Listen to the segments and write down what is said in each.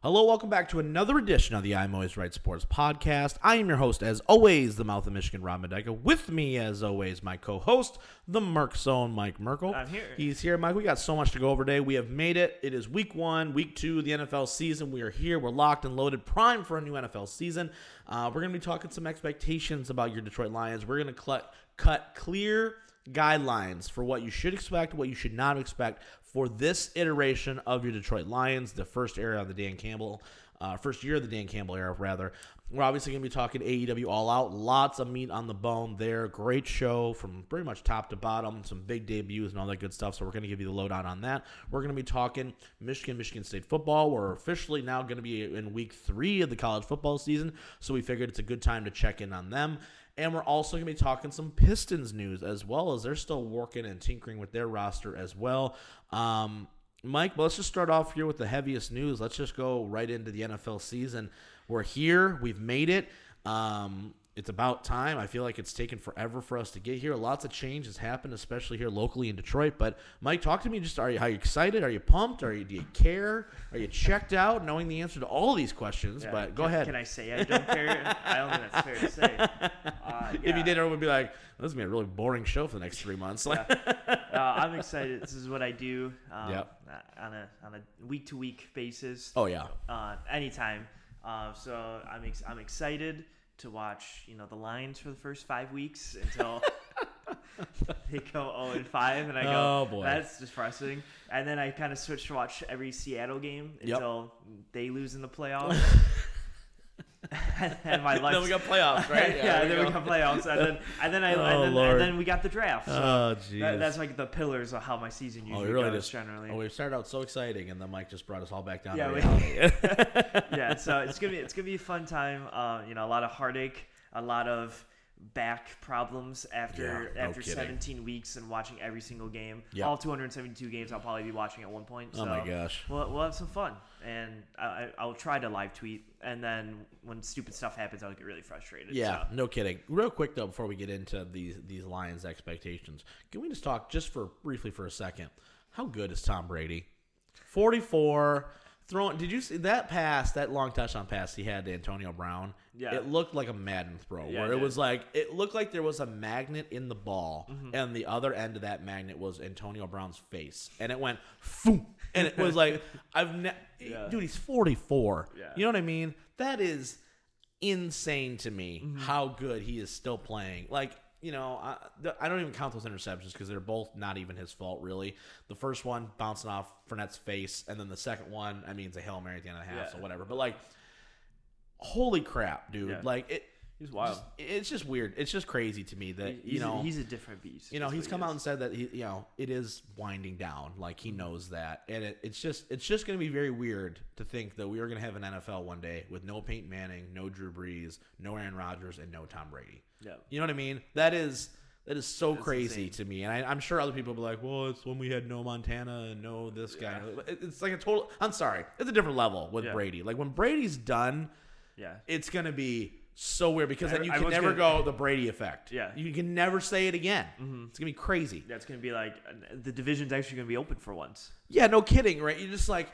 Hello, welcome back to another edition of the I'm Always Right Sports podcast. I am your host, as always, the mouth of Michigan, Rob Medeka. With me, as always, my co-host, the Merc Zone, Mike Merkel. I'm here. He's here, Mike. We got so much to go over today. We have made it. It is week one, week two of the NFL season. We are here. We're locked and loaded, prime for a new NFL season. Uh, we're going to be talking some expectations about your Detroit Lions. We're going to cut cut clear guidelines for what you should expect, what you should not expect for this iteration of your Detroit Lions, the first era of the Dan Campbell, uh, first year of the Dan Campbell era, rather. We're obviously going to be talking AEW All Out. Lots of meat on the bone there. Great show from pretty much top to bottom. Some big debuts and all that good stuff. So we're going to give you the lowdown on that. We're going to be talking Michigan, Michigan State football. We're officially now going to be in week three of the college football season. So we figured it's a good time to check in on them. And we're also going to be talking some Pistons news as well as they're still working and tinkering with their roster as well. Um, Mike, let's just start off here with the heaviest news. Let's just go right into the NFL season. We're here. We've made it. Um, it's about time. I feel like it's taken forever for us to get here. Lots of change has happened, especially here locally in Detroit. But Mike, talk to me. Just are you, are you excited? Are you pumped? Are you do you care? Are you checked out, knowing the answer to all these questions? Yeah, but go can, ahead. Can I say I don't care? I don't think that's fair to say. Uh, If you did, everyone would be like, "This is gonna be a really boring show for the next three months." Like, uh, I'm excited. This is what I do. Um, Yep. On a on a week to week basis. oh yeah, Uh, anytime. Uh, so I'm ex- I'm excited to watch you know the Lions for the first five weeks until they go 0 and 5 and I go Oh, boy. that's depressing and then I kind of switch to watch every Seattle game Yep. until they lose in the playoffs and my life then we got playoffs, right? yeah, there then we got playoffs, and then and then I Oh, and, then, and then we got the draft. So Oh that, jeez. that's like the pillars of how my season Oh, usually we really goes just generally. Oh, we started out so exciting, and then Mike just brought us all back down Yeah, we- yeah, so it's gonna be it's gonna be a fun time. Uh, you know, a lot of heartache, a lot of back problems after Yeah, no after kidding. 17 weeks and watching every single game. Yep. All 272 games I'll probably be watching at one point. oh So my gosh. We'll, we'll have some fun, and I, I'll try to live tweet. And then when stupid stuff happens, I'll get really frustrated. Yeah, so. no kidding. Real quick though, before we get into these these Lions expectations, can we just talk just for briefly for a second? How good is Tom Brady? Forty four. Throwing, did you see that pass, that long touchdown pass he had to Antonio Brown? Yeah. It looked like a Madden throw Yeah, where it it was like, it looked like there was a magnet in the ball, Mm-hmm. and the other end of that magnet was Antonio Brown's face. And it went, boom. And it was like, I've, ne- Yeah. dude, he's 44. Yeah. You know what I mean? That is insane to me Mm-hmm. how good he is still playing. Like, you know, I, I don't even count those interceptions because they're both not even his fault, really. The first one bouncing off Fournette's face, and then the second one, I mean, it's a Hail Mary at the end of the half, Yeah. so whatever. But, like, holy crap, dude. Yeah. Like, it. He's wild. just- it's just weird. It's just crazy to me that, He's, you know. he's a different beast. you know, he's what he come out and said that he, you know, it is winding down. Like he mm-hmm. knows that, and it, it's just, it's just going to be very weird to think that we are going to have an NFL one day with no Peyton Manning, no Drew Brees, no Aaron Rodgers, and no Tom Brady. Yeah. You know what I mean? That is that is so That's crazy insane. to me, and I, I'm sure other people will be like, "Well, it's when we had no Montana and no this guy." It- It's like a total. I'm sorry, it's a different level with Yeah. Brady. Like when Brady's done, Yeah. it's gonna be so weird because then you can never gonna- go the Brady effect. Yeah. you can never say it again. It's gonna be crazy. That's gonna be like uh, the division's actually gonna be open for once. Yeah, no kidding, right? You're just like,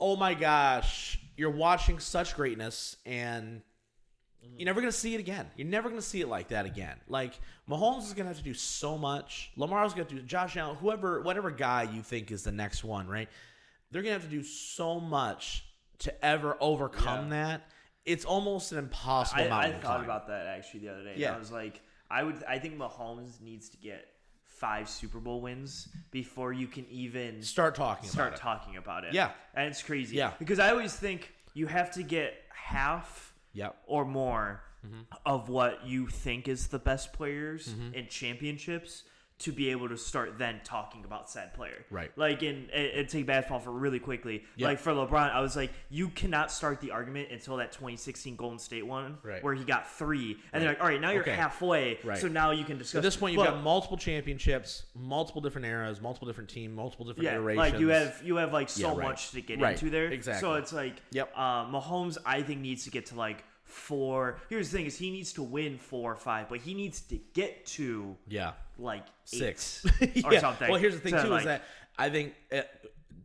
oh my gosh, you're watching such greatness and you're never gonna see it again. You're never gonna see it like that again. Like Mahomes is gonna have to do so much. Lamar's gonna have to do Josh Allen, whoever, whatever guy you think is the next one, right? They're gonna have to do so much to ever overcome that. It's almost an impossible I, I thought climb. about that actually the other day. Yeah. I was like, I would. I think Mahomes needs to get five Super Bowl wins before you can even Start talking start about it. talking about it. Yeah. and it's crazy. Yeah. because I always think you have to get half Yep. or more Mm-hmm. of what you think is the best players in championships to be able to start then talking about said player. Right. Like in it take basketball for really quickly. Yeah. Like for LeBron, I was like, you cannot start the argument until that 2016 Golden State one, Right. where he got three, and they're like, all right, now you're Okay. halfway, Right. so now you can discuss. At this point, you've But- got multiple championships, multiple different eras, multiple different teams, multiple different yeah, iterations. like you have you have like so Yeah, right. much to get Right. into there. Exactly. So it's like, Yep. Uh, Mahomes, I think needs to get to like four. Here's the thing: is he needs to win four or five, but he needs to get to yeah like six or Yeah. something. Well, here's the thing to, too like- is that I think uh,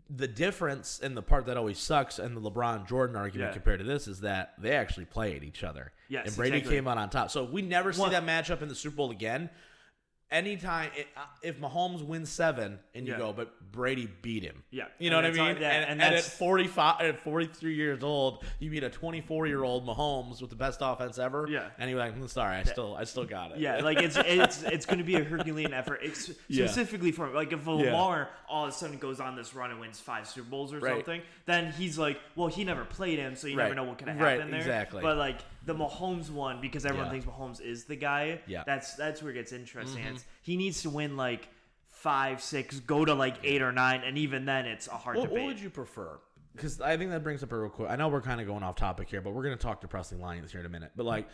the difference and the part that always sucks and the LeBron Jordan argument Yeah. compared to this is that they actually played each other. Yes, and Brady exactly. came out on top. So we never see that matchup in the Super Bowl again. Anytime it, uh, if Mahomes wins seven and you Yeah. go, but Brady beat him. Yeah. you know And what I mean. yeah, and, and and at forty five, at forty three years old, you beat a twenty four year old Mahomes with the best offense ever. Yeah. and you're like, "Mm, sorry, I still, I still got it. Yeah, like it's it's it's going to be a Herculean effort, Yeah. specifically for like if Lamar all of a sudden goes on this run and wins five Super Bowls or Right. something, then he's like, well, he never played him, so you Right. never know what could happen Right, there. exactly. But like the Mahomes one, because everyone Yeah. thinks Mahomes is the guy. Yeah. Mm-hmm. that's that's where it gets interesting. It's, he needs to win like five, six, go to like eight or nine, and even then, it's a hard What, debate. what would you prefer? Because I think that brings up a real quick. I know we're kind of going off topic here, but we're going to talk to depressing Lions here in a minute. But like,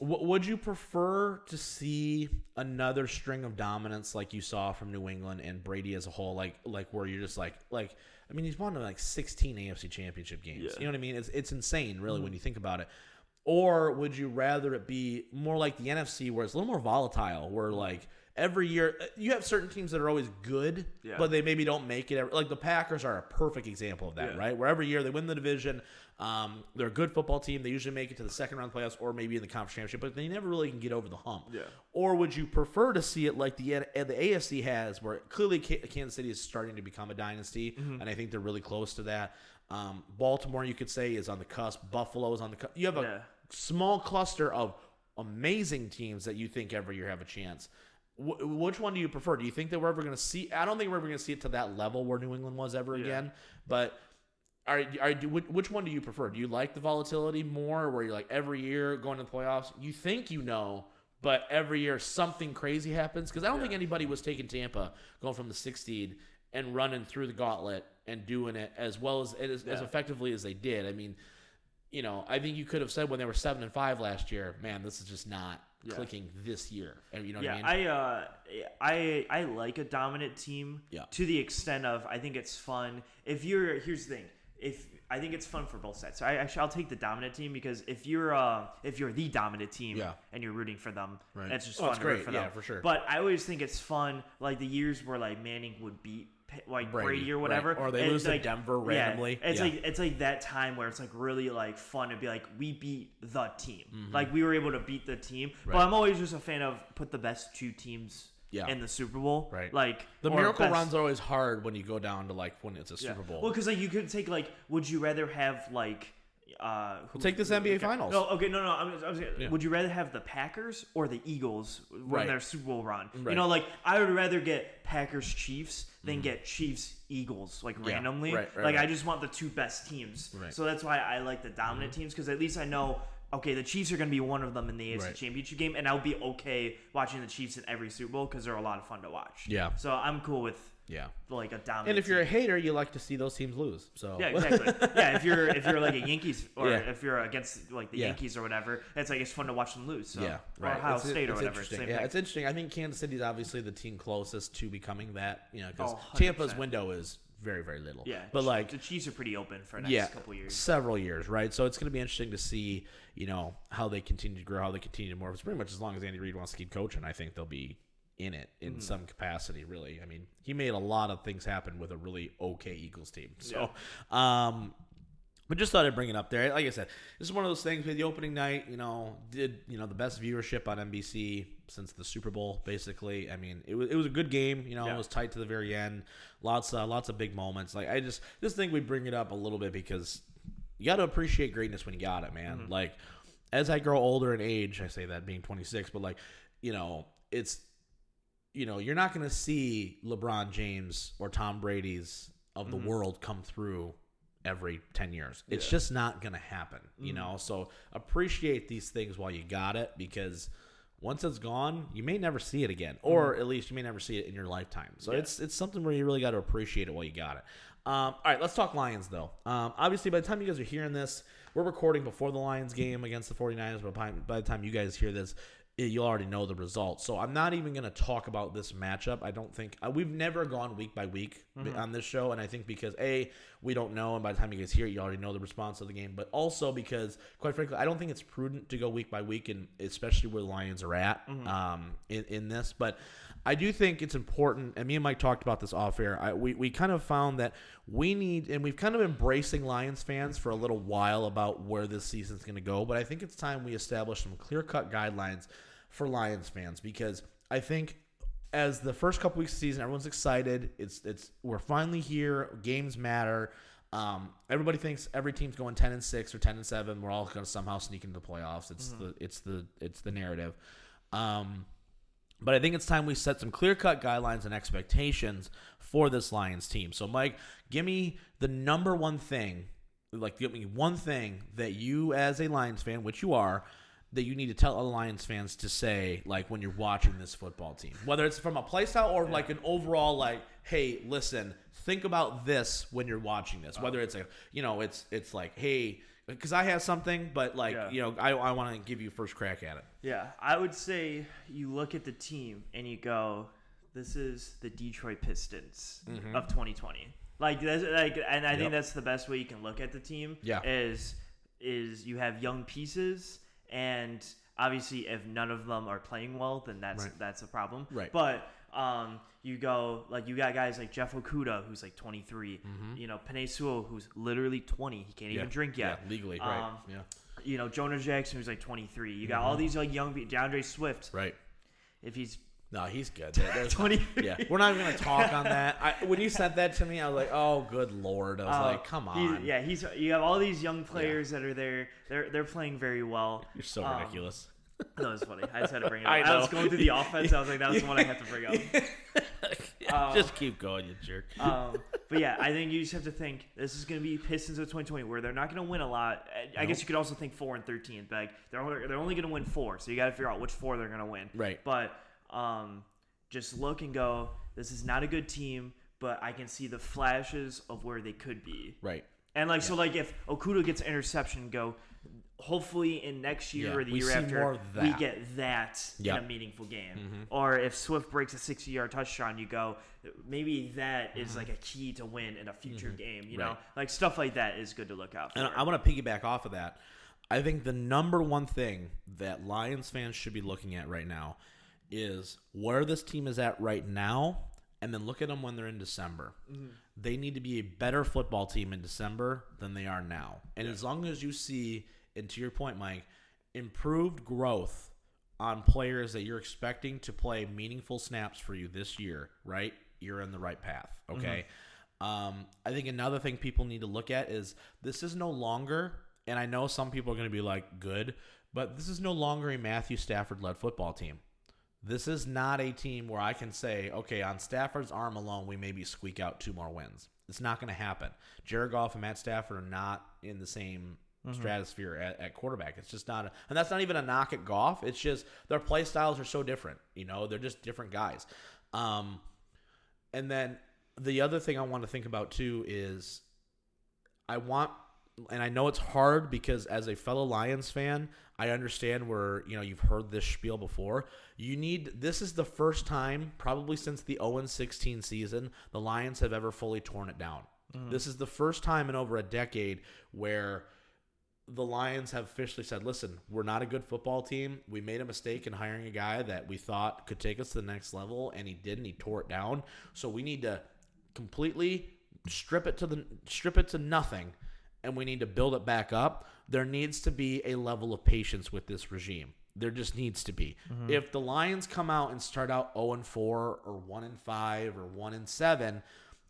w- would you prefer to see another string of dominance like you saw from New England and Brady as a whole? Like, like where you're just like, like I mean, he's won like 16 AFC Championship games. You know what I mean? It's it's insane, really, when you think about it. Or would you rather it be more like the NFC, where it's a little more volatile, where like every year you have certain teams that are always good, Yeah. but they maybe don't make it. every- Like the Packers are a perfect example of that, Yeah. right? Where every year they win the division. Um, they're a good football team. They usually make it to the second round playoffs or maybe in the conference championship, but they never really can get over the hump. Yeah. Or would you prefer to see it like the uh, the AFC has, where clearly Kansas City is starting to become a dynasty, Mm-hmm. and I think they're really close to that. Um, Baltimore, you could say, is on the cusp. Buffalo is on the cusp. You have a Yeah. small cluster of amazing teams that you think every year have a chance. Wh- which one do you prefer? Do you think that we're ever going to see? I don't think we're ever going to see it to that level where New England was ever Yeah. again. But are, are which- one do you prefer? Do you like the volatility more, where you're like every year going to the playoffs? You think you know, but every year something crazy happens. Because I don't think anybody was taking Tampa going from the sixth seed and running through the gauntlet and doing it as well as as, as effectively as they did. I mean, you know, I think you could have said when they were seven and five last year, man, this is just not Yeah. clicking this year. And You know what yeah, I mean? I uh, I I like a dominant team Yeah. to the extent of I think it's fun. If you're here's the thing, if I think it's fun for both sides. So I actually I'll take the dominant team because if you're uh if you're the dominant team Yeah. and you're rooting for them, Right. that's just Oh, fun great. for Yeah, them. for sure. But I always think it's fun like the years where like Manning would beat like Brady, Brady, or right. whatever, Or they and lose to like- Denver yeah, randomly. it's Yeah. like it's like that time where it's like really like fun to be like we beat the team, Mm-hmm. like we were able to beat the team. But I'm always just a fan of put the best two teams Yeah. in the Super Bowl. Right. Like the miracle best- runs are always hard when you go down to like when it's a yeah. Super Bowl. Well, because like you could take like, would you rather have like. Uh, who- take this NBA okay. Finals. No, okay, no, no. I'm, I'm Yeah. would you rather have the Packers or the Eagles run Right. their Super Bowl run? Right. Mm-hmm. You know, like I would rather get Packers Chiefs than get Chiefs Eagles like Yeah. randomly. Right, right, like I just want the two best teams. Right. Mm-hmm. So that's why I like the dominant teams because at least I know. Okay, the Chiefs are going to be one of them in the AFC Right. Championship game, and I'll be okay watching the Chiefs in every Super Bowl because they're a lot of fun to watch. Yeah. So I'm cool with yeah. like a dominant. And if you're a team. hater, you like to see those teams lose. So yeah, exactly. yeah, if you're if you're like a Yankees or Yeah. if you're against like the Yeah. Yankees or whatever, it's like it's fun to watch them lose. So. Yeah, or right. Ohio It's- State or whatever. interesting. Same yeah, thing. it's interesting. I think Kansas City is obviously the team closest to becoming that. You know, because Oh, Tampa's window is very, very little. yeah, but like the Chiefs are pretty open for the next yeah, couple years. several years, right? So it's going to be interesting to see, you know, how they continue to grow, how they continue to morph. It's pretty much as long as Andy Reid wants to keep coaching, I think they'll be in it in Mm-hmm. some capacity. Really, I mean, he made a lot of things happen with a really okay Eagles team. So, um. But just thought I'd bring it up there. Like I said, this is one of those things with the opening night. You know, did you know the best viewership on NBC since the Super Bowl? Basically, I mean, it was it was a good game. You know, Yeah. it was tight to the very end. Lots uh, lots of big moments. Like I just this thing we bring it up a little bit because you got to appreciate greatness when you got it, man. Like as I grow older in age, I say that being 26, but like you know, it's you know, you're not going to see LeBron James or Tom Brady's of the world come through every 10 years. It's Yeah. just not going to happen, you know? So appreciate these things while you got it because once it's gone, you may never see it again, or at least you may never see it in your lifetime. So Yeah. it's it's something where you really got to appreciate it while you got it. Um, all right, let's talk Lions though. Um, obviously, by the time you guys are hearing this, we're recording before the Lions game against the 49ers, but by, by the time you guys hear this, you'll already know the result. So I'm not even going to talk about this matchup. I don't think uh, we've never gone week by week on this show, and I think because a we don't know, and by the time you guys hear it, you already know the response of the game. But also because, quite frankly, I don't think it's prudent to go week by week, and especially where the Lions are at um, in in this. But I do think it's important, and me and Mike talked about this off air. I, we, we kind of found that we need, and we've kind of been embracing Lions fans for a little while about where this season's going to go. But I think it's time we establish some clear cut guidelines for Lions fans because I think as the first couple weeks of the season, everyone's excited. It's it's we're finally here. Games matter. Um, everybody thinks every team's going ten and six or ten and seven. We're all going to somehow sneak into the playoffs. It's the it's the it's the narrative. Um, but I think it's time we set some clear cut guidelines and expectations for this Lions team. So, Mike, give me the number one thing, like, give me one thing that you, as a Lions fan, which you are, that you need to tell other Lions fans to say, like, when you're watching this football team, whether it's from a play style or like an overall, like, hey, listen, think about this when you're watching this. Uh-huh. Whether it's a, you know, it's it's like, hey, because I have something, but like, Yeah. you know, I, I want to give you first crack at it. Yeah, I would say you look at the team and you go, "This is the Detroit Pistons mm-hmm. of 2020." Like, that's, like, and I Yep. think that's the best way you can look at the team. Yeah. is is you have young pieces, and obviously, if none of them are playing well, then that's Right. that's a problem. Right. But um, you go like you got guys like Jeff Okudah, who's like 23. You know, Penei Sewell, who's literally 20. He can't even drink yet. Mm-hmm. Yeah, legally, right. Um, yeah. You know, Jonah Jackson, who's like 23. You got all these like young, D'Andre Swift. Right. If he's No, he's good. 20. yeah, we're not even gonna talk on that. I, when you sent that to me, I was like, "Oh, good lord!" I was uh, like, "Come on, yeah, he's. You have all these young players that are there. They're they're playing very well. you're so Um, ridiculous." That was funny. I just had to bring it up. I I, was going through the offense. I was like, that was the one I had to bring up. Yeah, uh, just keep going, you jerk. Um, but yeah, I think you just have to think this is going to be Pistons of 2020, where they're not going to win a lot. I- I guess you could also think four and 13. But like they're only, they're only going to win four, so you got to figure out which four they're going to win. Right. But um, just look and go. This is not a good team, but I can see the flashes of where they could be. right. And like so, like if Okudah gets an interception, go. Hopefully, in next year Yeah, or the year after, we get that in Yep. Mm-hmm. a meaningful game. Or if Swift breaks a sixty-yard touchdown, you go. Maybe that is like a key to win in a future game. You know, Mm-hmm. Like stuff like that is good to look out for. And I want to piggyback off of that. I think the number one thing that Lions fans should be looking at right now is where this team is at right now, and then look at them when they're in December. They need to be a better football team in December than they are now. And as long as you see, and to your point, Mike, improved growth on players that you're expecting to play meaningful snaps for you this year, right? You're in the right path. Okay. Um, I think another thing people need to look at is this is no longer, and I know some people are going to be like, good, but this is no longer a Matthew Stafford led football team. This is not a team where I can say, okay, on Stafford's arm alone, we maybe squeak out two more wins. It's not going to happen. Jared Goff and Matt Stafford are not in the same stratosphere at, at quarterback. It's just not, a, and that's not even a knock at Goff. It's just their play styles are so different. You know, they're just different guys. Um, and then the other thing I want to think about too is I want and I know it's hard because as a fellow Lions fan, I understand where, you know, you've heard this spiel before. You need this is the first time probably since the 0 16 season the Lions have ever fully torn it down. Mm-hmm. This is the first time in over a decade where the Lions have officially said, listen, we're not a good football team. We made a mistake in hiring a guy that we thought could take us to the next level, and he didn't. He tore it down. So we need to completely strip it to the strip it to nothing, and we need to build it back up. There needs to be a level of patience with this regime. There just needs to be. Mm-hmm. If the Lions come out and start out 0 and 4 or 1 and 5 or 1 and 7,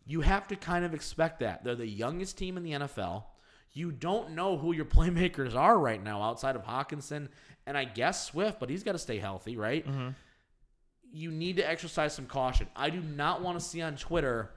you have to kind of expect that. They're the youngest team in the NFL. You don't know who your playmakers are right now outside of Hockenson and I guess Swift, but he's got to stay healthy, right? Mm-hmm. You need to exercise some caution. I do not want to see on Twitter,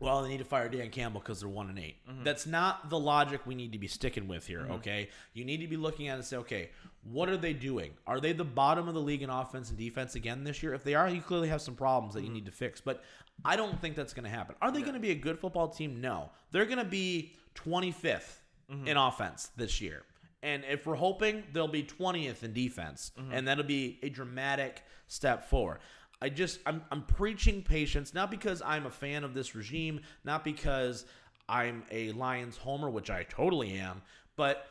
well, they need to fire Dan Campbell because they're one and 8 mm-hmm. That's not the logic we need to be sticking with here. Mm-hmm. Okay, you need to be looking at it and say, okay, what are they doing? Are they the bottom of the league in offense and defense again this year? If they are, you clearly have some problems that you mm-hmm. need to fix. But I don't think that's going to happen. Are they going to be a good football team? No, they're going to be 25th in offense this year. And if we're hoping, they'll be 20th in defense, Mm-hmm. and that'll be a dramatic step forward. I just I'm I'm preaching patience, not because I'm a fan of this regime, not because I'm a Lions homer, which I totally am, but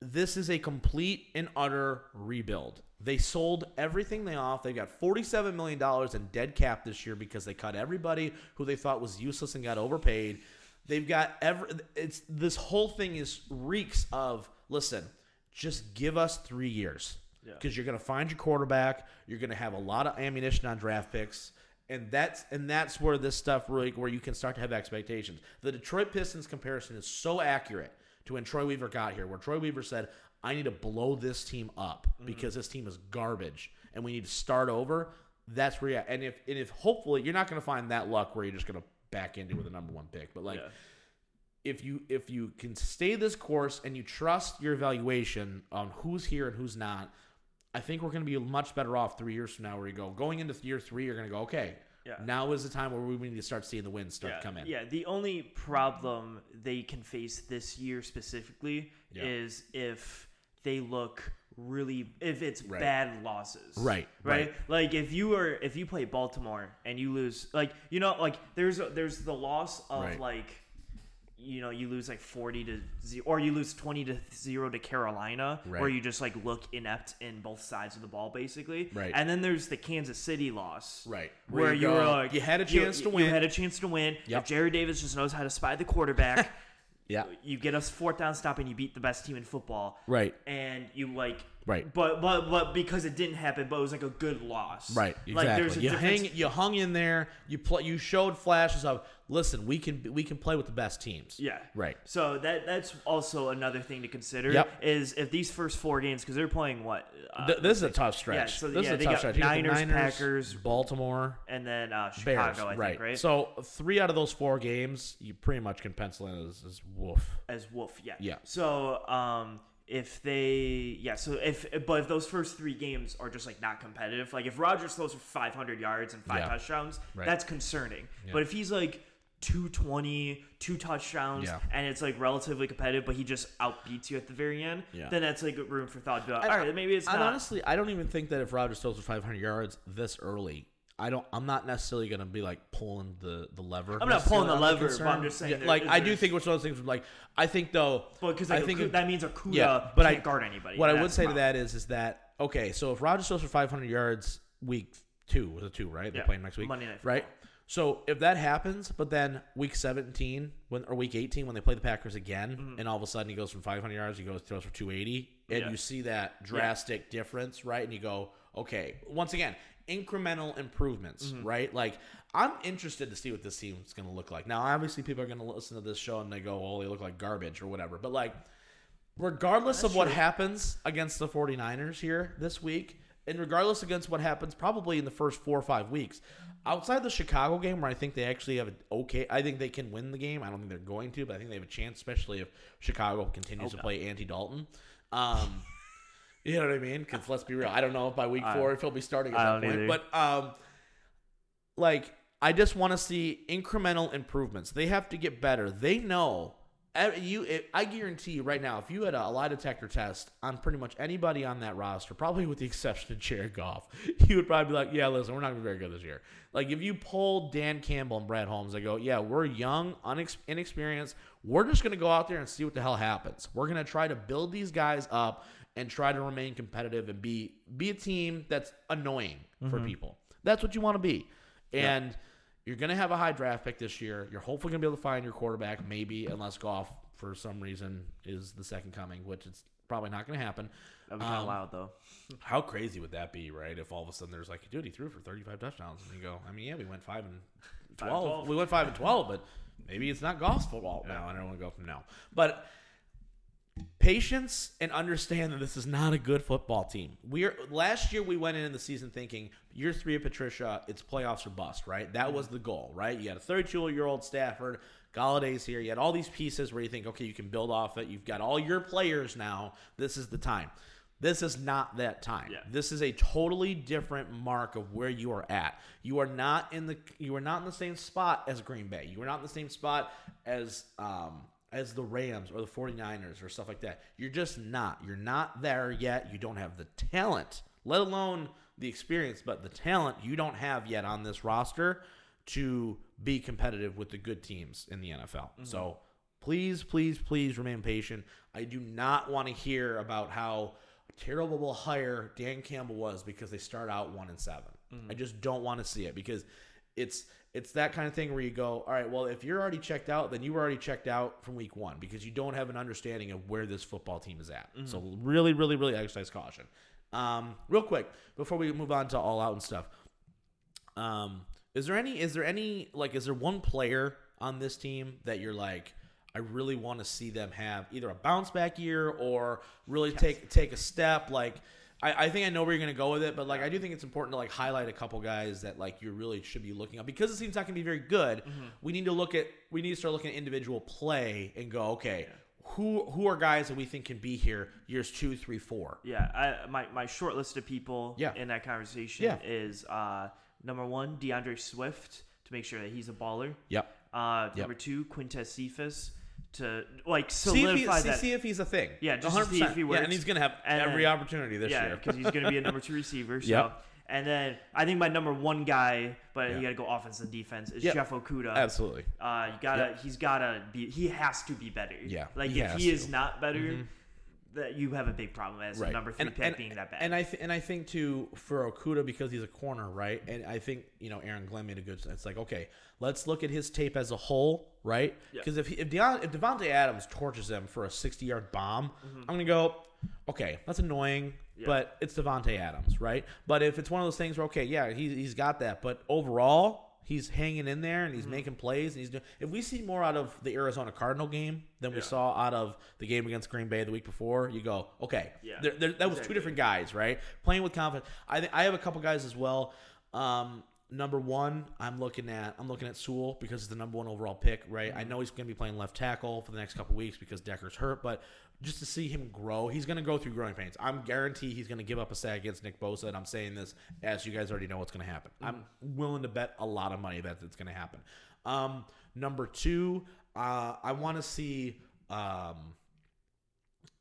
this is a complete and utter rebuild. They sold everything they off. They've got $47 million in dead cap this year because they cut everybody who they thought was useless and got overpaid. They've got every it's this whole thing is reeks of listen, just give us three years. Yeah. Because you're gonna find your quarterback, you're gonna have a lot of ammunition on draft picks. And that's and that's where this stuff really where you can start to have expectations. The Detroit Pistons comparison is so accurate to when Troy Weaver got here, where Troy Weaver said, I need to blow this team up mm-hmm. because this team is garbage and we need to start over. That's where you and if and if hopefully you're not gonna find that luck where you're just gonna back into with a number one pick. But like Yeah. if you if you can stay this course and you trust your evaluation on who's here and who's not, I think we're going to be much better off three years from now. Where you go going into year three, you're going to go okay. Yeah. Now is the time where we need to start seeing the wins start yeah, to come in. Yeah, the only problem they can face this year specifically Yeah. is if they look really if it's Right. bad losses. Right, Right. right. Like if you are if you play Baltimore and you lose like you know like there's there's the loss of Right. like you know you lose like 40 to 0 or you lose 20 to 0 to Carolina where you just like look inept in both sides of the ball basically. Right. And then there's the Kansas City loss. Right. Where, Where you you were like you had a you- chance to win. You had a chance to win. Yep. If Jarrad Davis just knows how to spy the quarterback, Yeah. you get us fourth down stop and you beat the best team in football. Right. And you like Right. But but but because it didn't happen, but it was like a good loss. Right, Like exactly. there's a you difference. hang, you hung in there. You play. You showed flashes of listen. We can we can play with the best teams. Yeah. Right. So that that's also another thing to consider. Yep. Is if these first four games because they're playing what, uh, Th- this is a tough stretch. yeah, so, this yeah, is a they tough got stretch. The Niners, Packers, Baltimore, and then uh, Bears. I right. think right. So three out of those four games, you pretty much can pencil in as, as woof. as Wolf. Yeah. Yeah. So um, if they yeah, so if but if those first three games are just like not competitive, like if Rodgers throws for 500 yards and five Yeah. touchdowns, Right. that's concerning. Yeah. But if he's like 220, two touchdowns, Yeah. and it's like relatively competitive, but he just outbeats you at the very end, Yeah. then that's like room for thought. To be like, And- All right, maybe it's not. honestly, I don't even think that if Rodgers throws for 500 yards this early, I don't. I'm not necessarily going to be like pulling the the lever. I'm not pulling the on lever, but. I'm just saying Yeah, there- like I do think it's one of those things. Like I think though, But because I think Aku- it- that means Okudah yeah, but can't I guard anybody. What I would say to problem. that is, is that okay? So if Rodgers throws for 500 yards week two, was it two? Right? They're Yeah, playing next week, Monday Night right? So if that happens, but then week 17 when or week 18 when they play the Packers again, and all of a sudden he goes from 500 yards, he goes throws for 280, and Mm-hmm. Yeah. you see that drastic difference, right? And you go, okay, once again, incremental improvements, Mm-hmm. right? Like I'm interested to see what this team's going to look like. Now, obviously, people are going to listen to this show and they go, "Oh, they look like garbage" or whatever. But like, regardless of what happens against the 49ers here this week, and regardless against what happens probably in the first four or five weeks, outside the Chicago game where I think they actually have an okay, I think they can win the game. I don't think they're going to, but I think they have a chance, especially if Chicago continues to play Andy Dalton. Um, you know what I mean? Because let's be real, I don't know if by week four if he'll be starting at that point, either. but um, like I just want to see incremental improvements. They have to get better. They know. You, it, I guarantee you right now, if you had a lie detector test on pretty much anybody on that roster, probably with the exception of Jared Goff, you would probably be like, "Yeah, listen, we're not gonna be very good this year." Like if you pull Dan Campbell and Brad Holmes, they go, "Yeah, we're young, unex- inexperienced. We're just gonna go out there and see what the hell happens. We're gonna try to build these guys up and try to remain competitive and be be a team that's annoying for mm-hmm. people. That's what you want to be, and." You're going to have a high draft pick this year. You're hopefully going to be able to find your quarterback, maybe, unless Goff for some reason, is the second coming, which it's probably not going to happen. That'd be Um, loud though. How crazy would that be, right? If all of a sudden there's like, dude, he threw for 35 touchdowns, and you go, I mean, yeah, we went five and 12. 12. We went five and 12, but maybe it's not Goff's football now. And I don't want to go from now, but patience and understand that this is not a good football team. We are last year we went into the season thinking year three of Patricia, it's playoffs or bust, right? That was the goal, right? You had a 32 year old Stafford, Golladay's here. You had all these pieces where you think, okay, you can build off it. You've got all your players now. This is the time. This is not that time. Yeah. This is a totally different mark of where you are at. You are not in the you are not in the same spot as Green Bay. You are not in the same spot as um, as the Rams or the 49ers or stuff like that. You're just not. You're not there yet. You don't have the talent, let alone the experience, but the talent you don't have yet on this roster to be competitive with the good teams in the NFL. Mm-hmm. So please, please, please remain patient. I do not want to hear about how terrible a hire Dan Campbell was because they start out one and 7 mm-hmm. I just don't want to see it because it's it's that kind of thing where you go, all right, well, if you're already checked out, then you were already checked out from week one because you don't have an understanding of where this football team is at. So really, really, really exercise caution. Um, real quick before we move on to all out and stuff. Um, is there any is there any like is there one player on this team that you're like I really want to see them have either a bounce back year or really take take a step like I, I think I know where you're gonna go with it, but like I do think it's important to like highlight a couple guys that like you really should be looking at because the team's not gonna be very good. We need to look at we need to start looking at individual play and go okay, who who are guys that we think can be here years two, three, four. Yeah, I, my my short list of people Yeah. in that conversation Yeah. is uh, number one D'Andre Swift to make sure that he's a baller. Yep. Uh, Yep. Number two Quintez Cephus to like See if, he, solidify see, that. see if he's a thing. Yeah, just to see if he Yeah, and he's gonna have And every then- opportunity this yeah, year. because he's to be a number two receiver. So. Yep. And then I think my number one guy, but Yeah. you got to go offense and defense, is Yep. Jeff Okudah. Absolutely. Uh, you gotta, he's gotta be, he has to be better. Yeah, like he if he is to. Mm-hmm. not better, that you have a big problem as a number three pick being that bad. And I th- and I think too for Okudah because he's a corner, right? And I think you know Aaron Glenn made a good. It's like okay, let's look at his tape as a whole, right? Yeah. Because if he, if Deon, if Davante Adams torches him for a sixty yard bomb, Mm-hmm. I'm gonna go, okay, that's annoying. But it's Davante Adams, right? But if it's one of those things where okay, yeah, he's he's got that, but overall. He's hanging in there and Mm-hmm. he's making plays and he's doing. If we see more out of the Arizona Cardinal game than we saw out of the game against Green Bay the week before, you go, okay, Yeah, there, there, that was two different guys, right? Playing with confidence. I think I have a couple guys as well. Um, number one, I'm looking at I'm looking at Sewell because it's the number one overall pick, right? I know he's going to be playing left tackle for the next couple weeks because Decker's hurt, but just to see him grow, he's going to go through growing pains. I'm guarantee he's going to give up a sack against Nick Bosa, and I'm saying this as you guys already know what's going to happen. I'm willing to bet a lot of money that it's going to happen. Um, number two, uh, I want to see. Um,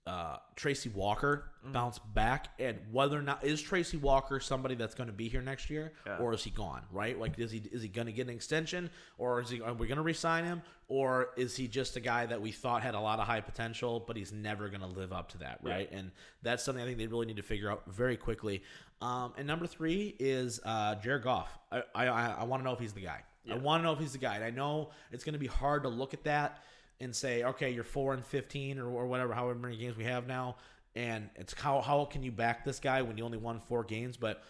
uh, Tracy Walker Mm. bounce back, and whether or not is Tracy Walker somebody that's going to be here next year, Yeah. or is he gone? Right? Like, is he is he going to get an extension, or is he are we going to resign him, or is he just a guy that we thought had a lot of high potential, but he's never going to live up to that, right? And that's something I think they really need to figure out very quickly. Um, and number three is uh, Jared Goff. I I, I want to know if he's the guy. I want to know if he's the guy. And I know it's going to be hard to look at that and say, okay, you're four and fifteen or, or whatever, however many games we have now, and it's how how can you back this guy when you only won four games? But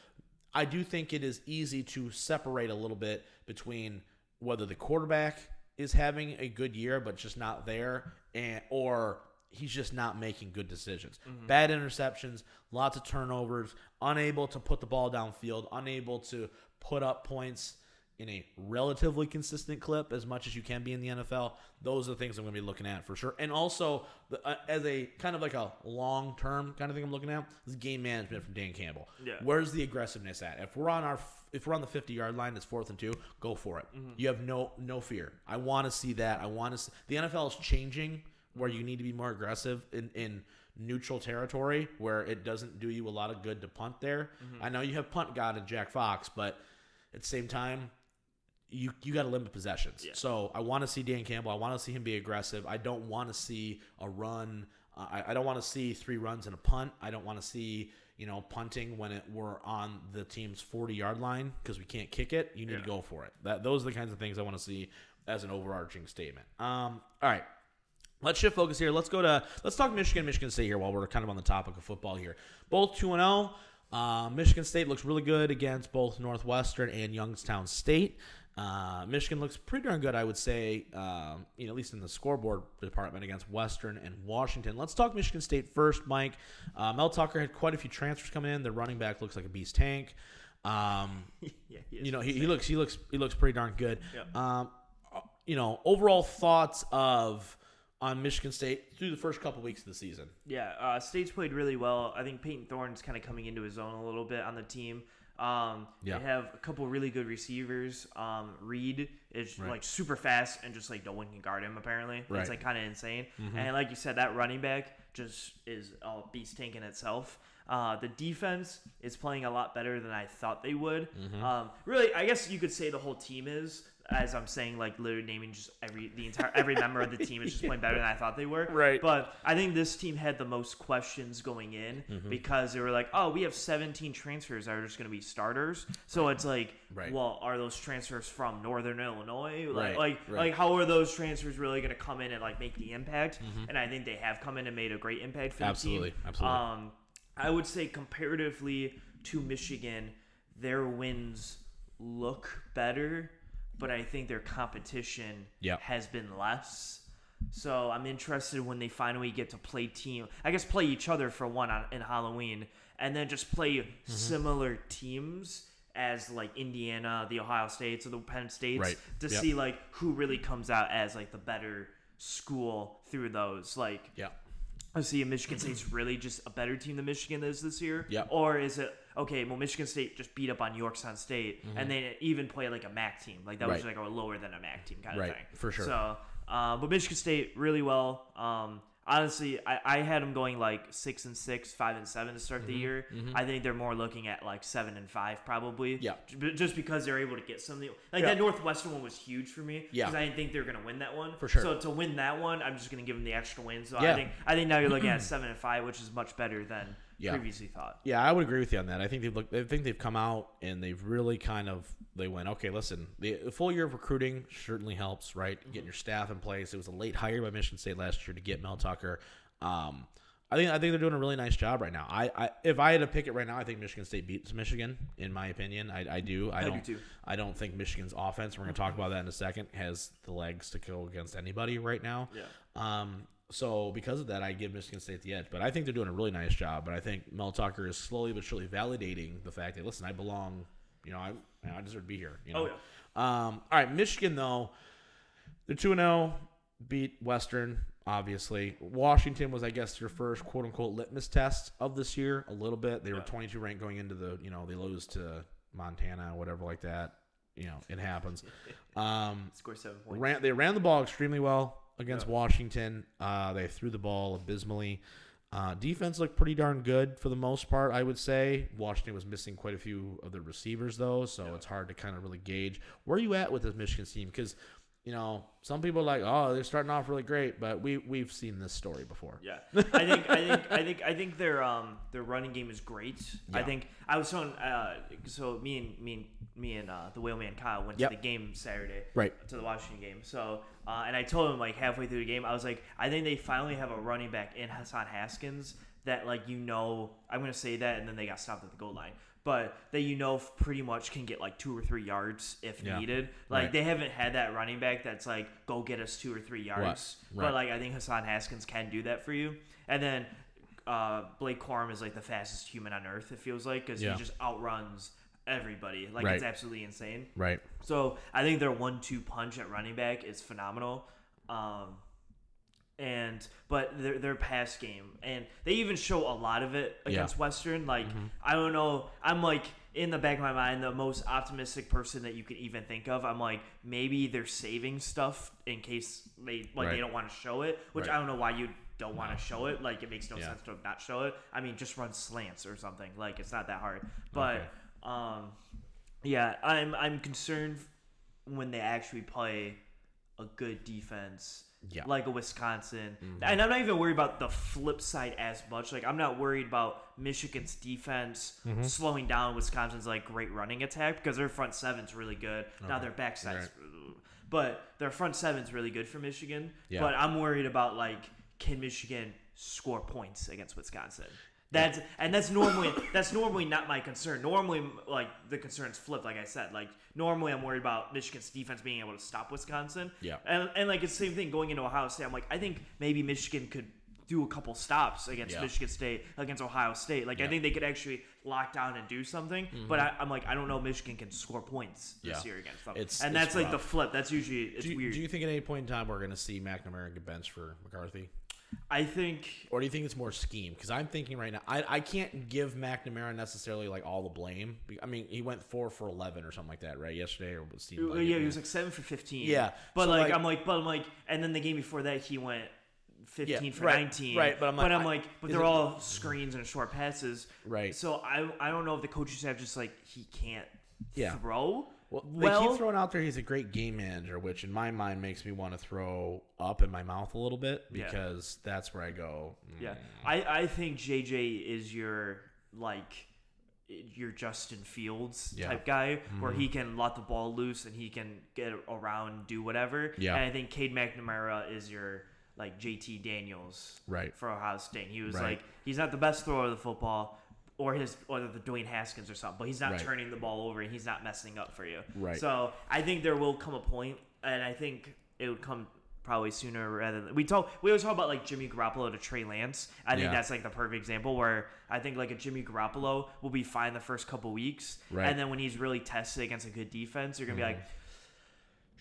I do think it is easy to separate a little bit between whether the quarterback is having a good year but just not there, and or he's just not making good decisions. Mm-hmm. Bad interceptions, lots of turnovers, unable to put the ball downfield, unable to put up points in a relatively consistent clip as much as you can be in the NFL. Those are the things I'm going to be looking at for sure. And also, the, uh, as a kind of like a long term kind of thing I'm looking at, is game management from Dan Campbell. Yeah. Where's the aggressiveness at? If we're on our if we're on the 50 yard line, it's fourth and two, go for it. You have no no fear. I want to see that. I want to. See, the NFL is changing where you need to be more aggressive in in neutral territory where it doesn't do you a lot of good to punt there. I know you have punt god in Jack Fox, but at the same time, you you got to limit possessions. So I want to see Dan Campbell. I want to see him be aggressive. I don't want to see a run. Uh, I, I don't want to see three runs and a punt. I don't want to see you know punting when it we're on the team's forty yard line because we can't kick it. You need to go for it. That those are the kinds of things I want to see as an overarching statement. Um, all right. Let's shift focus here. Let's go to let's talk Michigan, Michigan State here while we're kind of on the topic of football here. Both two and zero. Uh, Michigan State looks really good against both Northwestern and Youngstown State. Uh, Michigan looks pretty darn good, I would say, um, you know, at least in the scoreboard department against Western and Washington. Let's talk Michigan State first, Mike. Uh, Mel Tucker had quite a few transfers coming in. The running back looks like a beast tank. Um, yeah, you know, he, he looks he looks he looks pretty darn good. Yep. Um, uh, you know, overall thoughts of on Michigan State through the first couple weeks of the season. Yeah, uh, State's played really well. I think Payton Thorne's kind of coming into his own a little bit on the team. Um, Yeah. They have a couple really good receivers. Um, Reed is Right. like super fast and just like no one can guard him. Apparently, Right. Mm-hmm. it's like kind of insane. And like you said, that running back just is a beast tank in itself. Uh, the defense is playing a lot better than I thought they would. Mm-hmm. Um, really, I guess you could say the whole team is. As I'm saying, like literally naming just every the entire every member of the team is just playing better than I thought they were. Right. But I think this team had the most questions going in Mm-hmm. because they were like, oh, we have 17 transfers that are just going to be starters. So it's like, Right. well, are those transfers from Northern Illinois? Like, Right, like, right. like, how are those transfers really going to come in and like make the impact? Mm-hmm. And I think they have come in and made a great impact for Absolutely, the team. absolutely. Um, I would say comparatively to Michigan, their wins look better, but I think their competition Yep. has been less. So I'm interested when they finally get to play team. I guess play each other for one on, in Halloween, and then just play Mm-hmm. similar teams as like Indiana, the Ohio States, or the Penn States Right. to Yep. see like who really comes out as like the better school through those. Like Yeah. I see if Michigan State's really just a better team than Michigan is this year. Yep. Or is it okay? Well, Michigan State just beat up on Yorktown State, and they even play like a MAC team. Like that was Mm-hmm. Like a lower than a MAC team kind Right, of thing. for sure. So, uh, but Michigan State really well. Um, honestly, I, I had them going like six and six, five and seven to start Mm-hmm. the year. I think they're more looking at like seven and five probably. Yeah. Just because they're able to get something like Yeah. that Northwestern one was huge for me. Yeah. Because I didn't think they were gonna win that one. For sure. So to win that one, I'm just gonna give them the extra win. So Yeah. I think I think now you're looking at seven and five, which is much better than Yeah. previously thought. Yeah, I would agree with you on that. I think they've looked, I think they've come out and they've really kind of they went okay. Listen, the full year of recruiting certainly helps, right? Getting your staff in place. It was a late hire by Michigan State last year to get Mel Tucker. Um, I think I think they're doing a really nice job right now. I, I if I had to pick it right now, I think Michigan State beats Michigan. In my opinion, I, I do. I, do don't. too. I don't think Michigan's offense. We're going to talk about that in a second. Has the legs to go against anybody right now. Yeah. Um, so because of that, I give Michigan State the edge. But I think they're doing a really nice job. But I think Mel Tucker is slowly but surely validating the fact that listen, I belong. You know, I I deserve to be here. You know. Oh, Um. All right, Michigan though, they're two and zero, beat Western. Obviously, Washington was, I guess, your first quote unquote litmus test of this year. A little bit. They were 22 ranked going into the. You know, they lose to Montana, whatever like that. You know, it happens. Um, Score seven points. ran they ran the ball extremely well against Yeah. Washington. Uh, they threw the ball abysmally. Uh, defense looked pretty darn good for the most part, I would say. Washington was missing quite a few of the receivers though, so it's hard to kind of really gauge where are you at with this Michigan team because. You know, some people are like, oh, they're starting off really great, but we we've seen this story before. Yeah, I think I think I think I think their um their running game is great. I think I was telling uh so me and me and me and uh, the whaleman Kyle went Yep. to the game Saturday. Right. To the Washington game. So uh, and I told him like halfway through the game, I was like, I think they finally have a running back in Hassan Haskins that like you know I'm gonna say that and then they got stopped at the goal line. But that you know pretty much can get like two or three yards if Yeah. needed. Like Right. they haven't had that running back that's like go get us two or three yards. Right. But like I think Hassan Haskins can do that for you. And then uh, Blake Corum is like the fastest human on earth. It feels like because Yeah. he just outruns everybody. Like it's absolutely insane. Right. So I think their one-two punch at running back is phenomenal. Um, and but their their pass game and they even show a lot of it Yeah. against Western. Like I don't know, I'm like in the back of my mind the most optimistic person that you could even think of. I'm like maybe they're saving stuff in case they like Right. they don't want to show it, which Right. I don't know why you don't want to show it. Like it makes no Yeah. sense to not show it. I mean, just run slants or something. Like it's not that hard. But Okay. um, yeah, I'm I'm concerned when they actually play a good defense. Yeah. Like a Wisconsin. Mm-hmm. And I'm not even worried about the flip side as much. Like I'm not worried about Michigan's defense mm-hmm. slowing down Wisconsin's like great running attack because their front seven's really good. Now Okay. their backside's Right. Uh, but their front seven's really good for Michigan. Yeah. But I'm worried about like can Michigan score points against Wisconsin? That's and that's normally that's normally not my concern. Normally, like the concern's flip. Like I said, like normally I'm worried about Michigan's defense being able to stop Wisconsin. Yeah. And and like it's the same thing going into Ohio State. I'm like I think maybe Michigan could do a couple stops against Yeah. Michigan State against Ohio State. Like Yeah. Mm-hmm. I think they could actually lock down and do something. But I, I'm like I don't know Michigan can score points this Yeah. year against them. It's- and it's that's like the flip. That's usually it's Do you, weird. do you think at any point in time we're going to see McNamara get benched for McCarthy? I think Or do you think it's more scheme? Because I'm thinking right now, I, I can't give McNamara necessarily like all the blame. I mean, he went four for eleven or something like that, right? Yesterday or was Steve? Yeah, he was like seven for fifteen. Yeah, but so, like, like- I'm like, but I'm like, and then the game before that he went fifteen Yeah, for right, nineteen. right, but I'm like, but, I'm like, but they're it- all screens and short passes. Right. So I I don't know if the coaches have just like he can't Yeah. throw. Well, they keep throwing out there he's a great game manager, which in my mind makes me want to throw up in my mouth a little bit Yeah. because that's where I go. mm, yeah, I I think JJ is your like your Justin Fields Yeah. type guy, where Mhm. he can let the ball loose and he can get around, do whatever. Yeah. And I think Cade McNamara is your like JT Daniels Right. for Ohio State. He was Right. like he's not the best thrower of the football. Or his, or the Dwayne Haskins or something, but he's not Right. turning the ball over and he's not messing up for you. Right. So I think there will come a point, and I think it would come probably sooner rather than we talk. We always talk about like Jimmy Garoppolo to Trey Lance. I think Yeah. that's like the perfect example where I think like a Jimmy Garoppolo will be fine the first couple weeks, Right. Mm-hmm. and then when he's really tested against a good defense, you're gonna be like.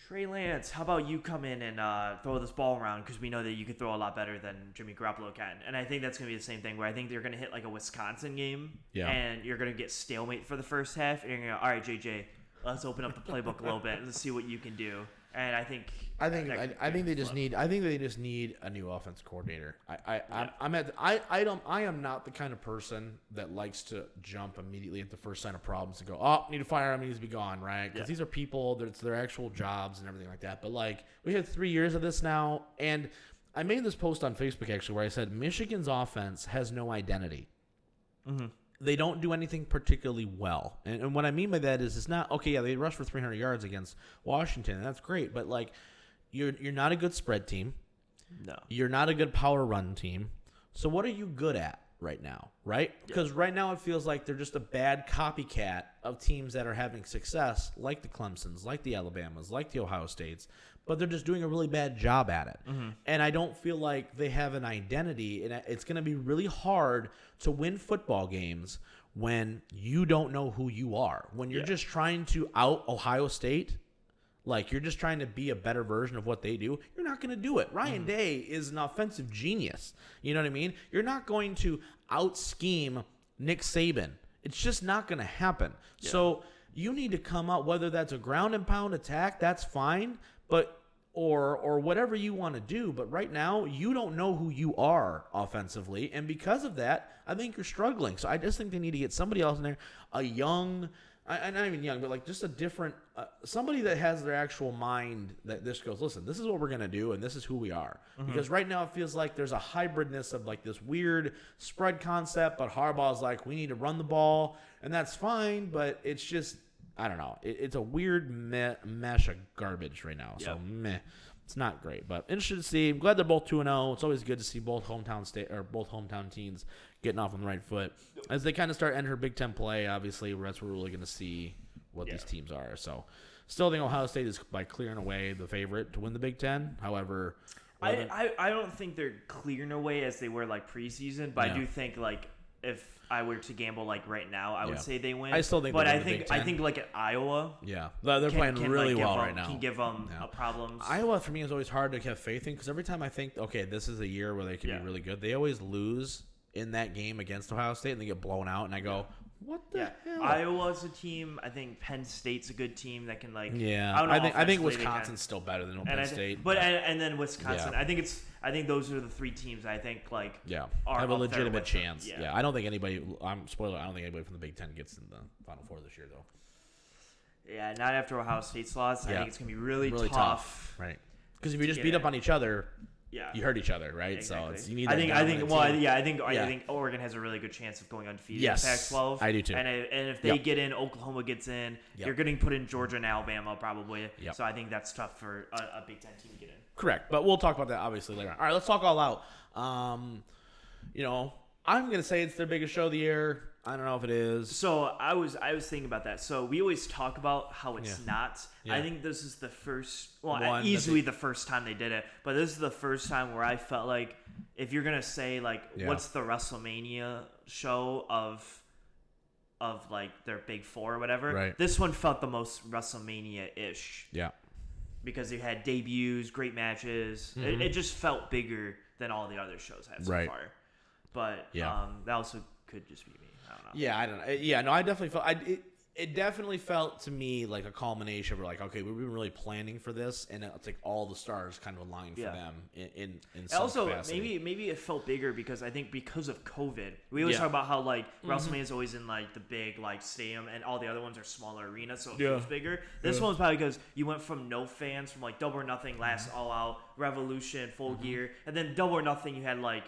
Trey Lance, how about you come in and uh, throw this ball around because we know that you can throw a lot better than Jimmy Garoppolo can, and I think that's gonna be the same thing where I think they're gonna hit like a Wisconsin game, Yeah. and you're gonna get stalemate for the first half, and you're gonna go, all right, JJ, let's open up the playbook a little bit and let's see what you can do. And I think I think I, I think they just need I think they just need a new offense coordinator. I I I'm, I'm at I I don't I am not the kind of person that likes to jump immediately at the first sign of problems and go oh need to fire him he needs to be gone right because Yeah. these are people that's their actual jobs and everything like that. But like we had three years of this now and I made this post on Facebook actually where I said Michigan's offense has no identity Mhm. They don't do anything particularly well. And, and what I mean by that is it's not okay, yeah, they rushed for 300 yards against Washington, and that's great, but like you're you're not a good spread team. no. You're not a good power run team. So what are you good at right now, right? Because right now it feels like they're just a bad copycat of teams that are having success, like the Clemsons, like the Alabamas, like the Ohio States, but they're just doing a really bad job at it. Mm-hmm. And I don't feel like they have an identity, and it's going to be really hard to win football games when you don't know who you are. When you're Yeah. just trying to out Ohio State like you're just trying to be a better version of what they do. You're not going to do it. Ryan mm-hmm. Day is an offensive genius. You know what I mean? You're not going to out scheme Nick Saban. It's just not going to happen. So you need to come out whether that's a ground and pound attack, that's fine, but or or whatever you want to do, but right now you don't know who you are offensively and because of that, I think you're struggling. So I just think they need to get somebody else in there, a young I, I'm not even young, but like just a different uh, somebody that has their actual mind that this goes. Listen, this is what we're gonna do, and this is who we are. Because right now it feels like there's a hybridness of like this weird spread concept, but Harbaugh's like we need to run the ball, and that's fine, but it's just I don't know. It, it's a weird me- mesh of garbage right now. So Yep. meh. It's not great, but interested to see. I'm glad they're both two and zero. It's always good to see both hometown state or both hometown teams getting off on the right foot as they kind of start entering Big Ten play. Obviously, that's where we're really going to see what these teams are. So, still think Ohio State is by clearing away the favorite to win the Big Ten. However, I, I, I don't think they're clearing away as they were like preseason, but Yeah. I do think like if I were to gamble like right now, I would say they win. I still think but I think I think like at Iowa, yeah, they're can- playing can, really like, well them- right now. Can give them Yeah. uh, problems. Iowa for me is always hard to have faith in because every time I think, okay, this is a year where they can Yeah. be really good, they always lose in that game against Ohio State and they get blown out, and I go, what the yeah, hell? Iowa's a team. I think Penn State's a good team that can like. yeah, I, don't know, I think I think offensively they can- Wisconsin's still better than Penn I thi- State, but and, and then Wisconsin. Yeah. I think it's. I think those are the three teams. I think like. yeah, are have a legitimate chance. Yeah. Yeah. I don't think anybody. I'm spoiler. I don't think anybody from the Big Ten gets in the Final Four this year, though. Yeah, not after Ohio State's loss. I think it's gonna be really, Really tough. right? Because if you just beat up on each other, Yeah. you hurt each other, right? Exactly. So it's, you need. I think. I think. Well, team. yeah. I think. Yeah. I think Oregon has a really good chance of going undefeated Yes, in Pac-12. I do too. And, I- and if they Yep. get in, Oklahoma gets in. Yep. You're getting put in Georgia and Alabama probably. Yep. So I think that's tough for a, a Big Ten team to get in. Correct, but we'll talk about that obviously later on. All right, let's talk all out. Um, you know, I'm gonna say it's their biggest show of the year. I don't know if it is. So I was I was thinking about that. So we always talk about how it's Yeah. not. Yeah. I think this is the first, well, One easily the first time they did it. But this is the first time where I felt like if you're gonna say like Yeah. what's the WrestleMania show of of like their big four or whatever, Right. this one felt the most WrestleMania ish Yeah, because you had debuts, great matches. It, Mm-hmm. it just felt bigger than all the other shows have so Right. far. But Yeah. um, that also could just be me. I don't know. Yeah, I don't know. Yeah, no, I definitely felt. I it, it definitely felt to me like a culmination. We're like, okay, we've been really planning for this, and it's like all the stars kind of aligned for Yeah. them in in, in some also, capacity. maybe maybe it felt bigger because I think because of COVID, we always Yeah. talk about how like mm-hmm. WrestleMania is always in like the big like stadium, and all the other ones are smaller arenas, so it Yeah. feels bigger. This Yeah. one was probably because you went from no fans from like Double or Nothing, Last mm-hmm. All Out, Revolution, Full mm-hmm. Gear, and then Double or Nothing, you had like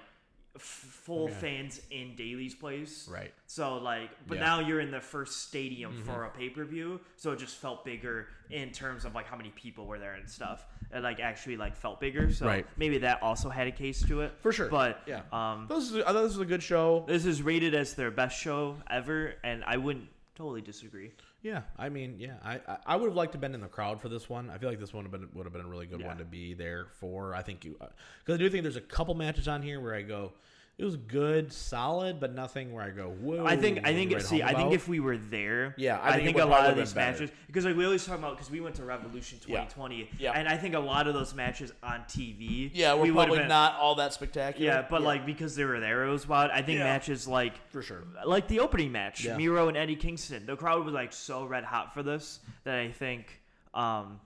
full fans in Daily's place. right. So like, but Yeah. now you're in the first stadium Mm-hmm. for a pay per view, so it just felt bigger in terms of like how many people were there and stuff. It like actually like felt bigger. So Right. maybe that also had a case to it For sure. But Yeah. um, This is, I thought this was a good show. this is rated as their best show ever, and I wouldn't totally disagree. Yeah, I mean, yeah, I I, would have liked to have been in the crowd for this one. I feel like this one would have been would have been a really good Yeah. one to be there for. I think you uh, because I do think there's a couple matches on here where I go, it was good, solid, but nothing where I go, whoa. I think I think right see I think if we were there, Yeah, I I, think think a lot of these better. matches because like we always talk about because we went to Revolution 2020, Yeah. and I think a lot of those matches on TV, yeah, we're we probably been- not all that spectacular. Yeah, but like because they were there, it was wild. I think Yeah. matches like for sure. like the opening match, Yeah. Miro and Eddie Kingston. The crowd was like so red hot for this that I think um,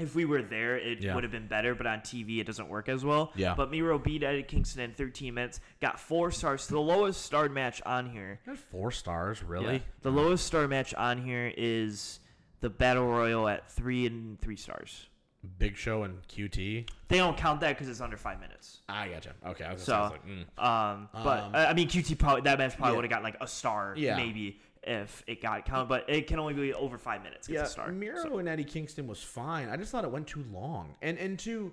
if we were there, it Yeah. would have been better. But on TV, it doesn't work as well. Yeah. But Miro beat Eddie Kingston in 13 minutes, got four stars, the lowest starred match on here. Four stars, really? Yeah. The lowest star match on here is the Battle Royal at three and three stars. Big Show and QT. They don't count that because it's under five minutes. I gotcha. Okay, I was, So, like, mm. Um, but Um, I mean, QT probably that match probably yeah. would have got like a star, Yeah. maybe if it got counted. But it can only be over five minutes. Yeah, a star. Miro So- and Eddie Kingston was fine. I just thought it went too long, and and two,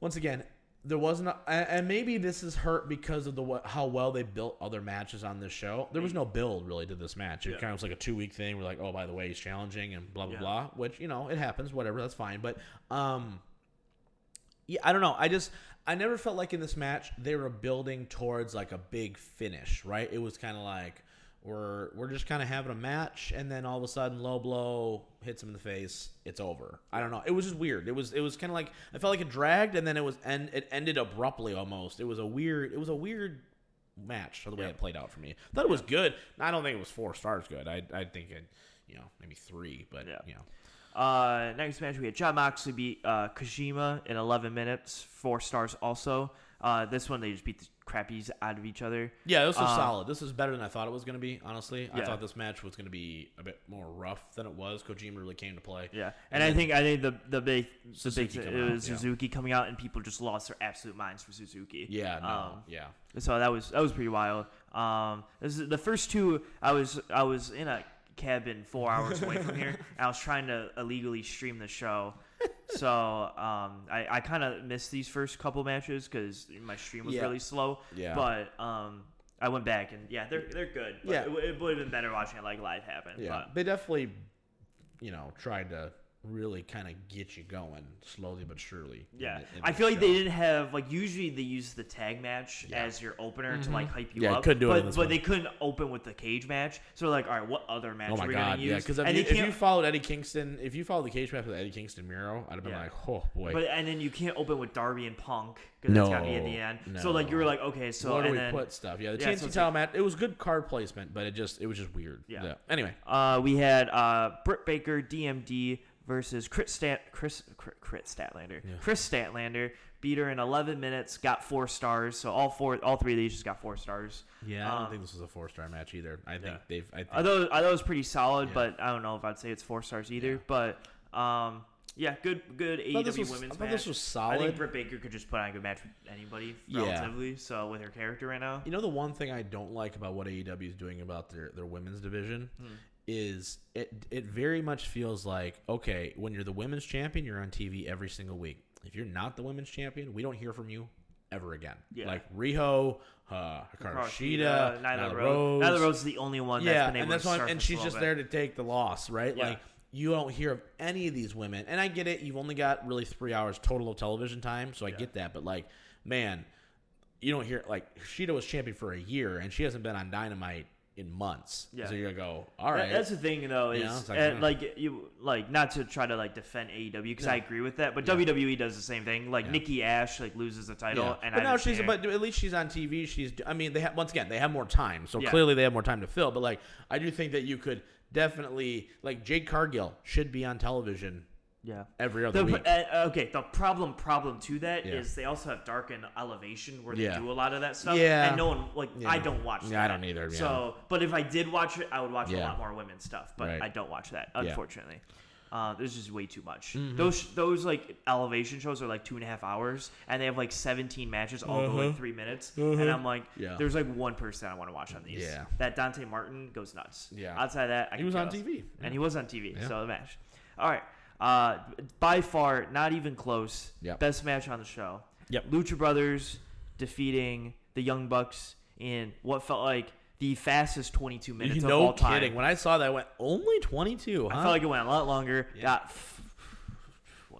once again, there wasn't, a, and and maybe this is hurt because of the how well they built other matches on this show. There was no build really to this match. It Yeah. kind of was like a two week thing. We're like, oh, by the way, he's challenging and blah blah Yeah. blah. Which you know it happens, whatever, that's fine. But um, yeah, I don't know. I just I never felt like in this match they were building towards like a big finish, right? It was kind of like we're we're just kind of having a match, and then all of a sudden, low blow hits him in the face. It's over. I don't know. It was just weird. It was it was kind of like I felt like it dragged, and then it was and it ended abruptly almost. It was a weird. It was a weird match the way Yeah. it played out for me. Thought it was good. I don't think it was four stars good. I I think it, you know, maybe three, but Yeah. you know. Uh, next match we had Jon Moxley beat uh, Kojima in 11 minutes, four stars also. Uh, this one they just beat the crappies out of each other. Yeah, this was Um, solid. This was better than I thought it was going to be. Honestly, I Yeah. thought this match was going to be a bit more rough than it was. Kojima really came to play. Yeah, And and, I think I think the the big the big Suzuki it coming out, was yeah. Coming out and people just lost their absolute minds for Suzuki. Yeah, no, Um, yeah, So that was that was pretty wild. Um, this is the first two. I was I was in a cabin four hours away from here. and I was trying to illegally stream the show. So um, I, I kind of missed these first couple matches because my stream was Yeah. really slow. Yeah. But um, I went back and yeah, they're they're good. But Yeah. it, it would have been better watching it like live happen. yeah. But They definitely, you know, tried to really kind of get you going slowly but surely. in Yeah, the- in I the feel like they didn't have like usually they use the tag match Yeah. as your opener to like hype you Yeah, up. couldn't do it but, in this but one. they couldn't open with the cage match. So like, all right, what other match Oh are my we god, gonna use? yeah. Because if, you, if you followed Eddie Kingston, if you followed the cage match with Eddie Kingston Miro, I'd have been Yeah. like, oh boy. But and then you can't open with Darby and Punk because that's gotta be at the No, end. So like you were like, okay, so Where do and we then put stuff? Yeah, the Yeah, TNT so it's title match. It was good card placement, but it just it was just weird. Yeah. Anyway, uh, we had uh, Britt Baker DMD versus Kris Stat Kris Crit Statlander. Yeah. Kris Statlander beat her in 11 minutes, got four stars. So all four, all three of these just got four stars. yeah, I don't Um, think this was a four star match either. I think yeah. they've. I think I thought, I thought it was pretty solid, Yeah. but I don't know if I'd say it's four stars either. Yeah. But um, yeah, good, good AEW was, I women's thought match. this was solid. I think Britt Baker could just put on a good match with anybody Yeah. relatively. So with her character right now, You know the one thing I don't like about what AEW is doing about their, their women's division Hmm. Is it it very much feels like okay when you're the women's champion you're on TV every single week. If you're not the women's champion, we don't hear from you ever again. Yeah. Like Riho, uh, Hikaru Shida, Nyla Nyla Rose. Nyla Rose is the only one that's yeah, been able and that's surface and she's just bit. there to take the loss, right? Yeah. Like you don't hear of any of these women, and I get it. You've only got really three hours total of television time, so I Yeah. get that. But like, man, you don't hear like Shida was champion for a year, and she hasn't been on Dynamite in months. Yeah. So you're gonna go, all right. That's the thing, though, is Yeah, like, uh, yeah. like you like not to try to like defend AEW because No. I agree with that, but Yeah. WWE does the same thing. Like Yeah. Nikki Ash like loses the title, Yeah. and but I now she's but at least she's on TV. She's I mean they have once again they have more time, so Yeah. clearly they have more time to fill. But like I do think that you could definitely like Jade Cargill should be on television yeah. every other The, week. uh, okay, the problem problem to that is Yeah. they also have Dark and Elevation where they Yeah. do a lot of that stuff. Yeah. and no one like Yeah. I don't watch. Yeah, I don't either, yeah. So, but if I did watch it, I would watch a lot more women's stuff. But Right. I don't watch that unfortunately. Uh, there's just way too much. Mm-hmm. Those those like elevation shows are like two and a half hours, and they have like 17 matches, all go like three minutes. And I'm like, Uh-huh. Yeah. there's like one person I want to watch on these. Yeah. That Dante Martin goes nuts. Yeah. Outside that, I He was on. TV. and he was on TV. So the match. All right. Uh, by far, not even close. Yep. Best match on the show. Yep. Lucha Brothers defeating the Young Bucks in what felt like the fastest 22 minutes of no all time. kidding. When I saw that, I went only 22. Huh? I felt like it went a lot longer. Yeah. Got f-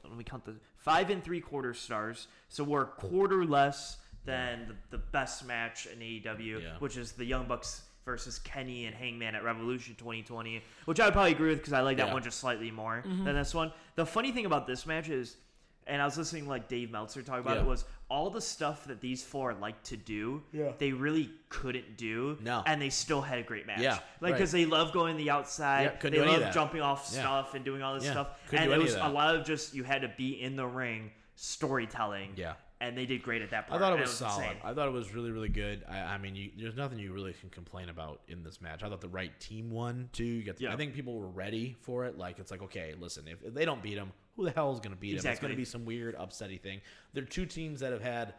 let me count the five and three quarter stars. So we're a quarter less than the, the best match in AEW, Yeah. which is the Young Bucks versus Kenny and Hangman at Revolution 2020, which I would probably agree with because I like that Yeah. one just slightly more than mm-hmm. this one. The funny thing about this match is. And I was listening like Dave Meltzer talk about Yeah. it was all the stuff that these four like to do, Yeah. they really couldn't do, No. and they still had a great match. Yeah, like right. because they love going the outside, Yeah, couldn't they do any of love jumping off Yeah. stuff and doing all this Yeah, stuff. couldn't and do it any was of a lot of just you had to be in the ring storytelling. Yeah. And they did great at that point. I thought it and was, solid. insane. I thought it was really, really good. I, I mean, you, there's nothing you really can complain about in this match. I thought the right team won too. You get, Yeah. I think people were ready for it. Like it's like, okay, listen, if, if they don't beat them, who the hell is going to beat them? It's going to be some weird, upsetty thing. They're two teams that have had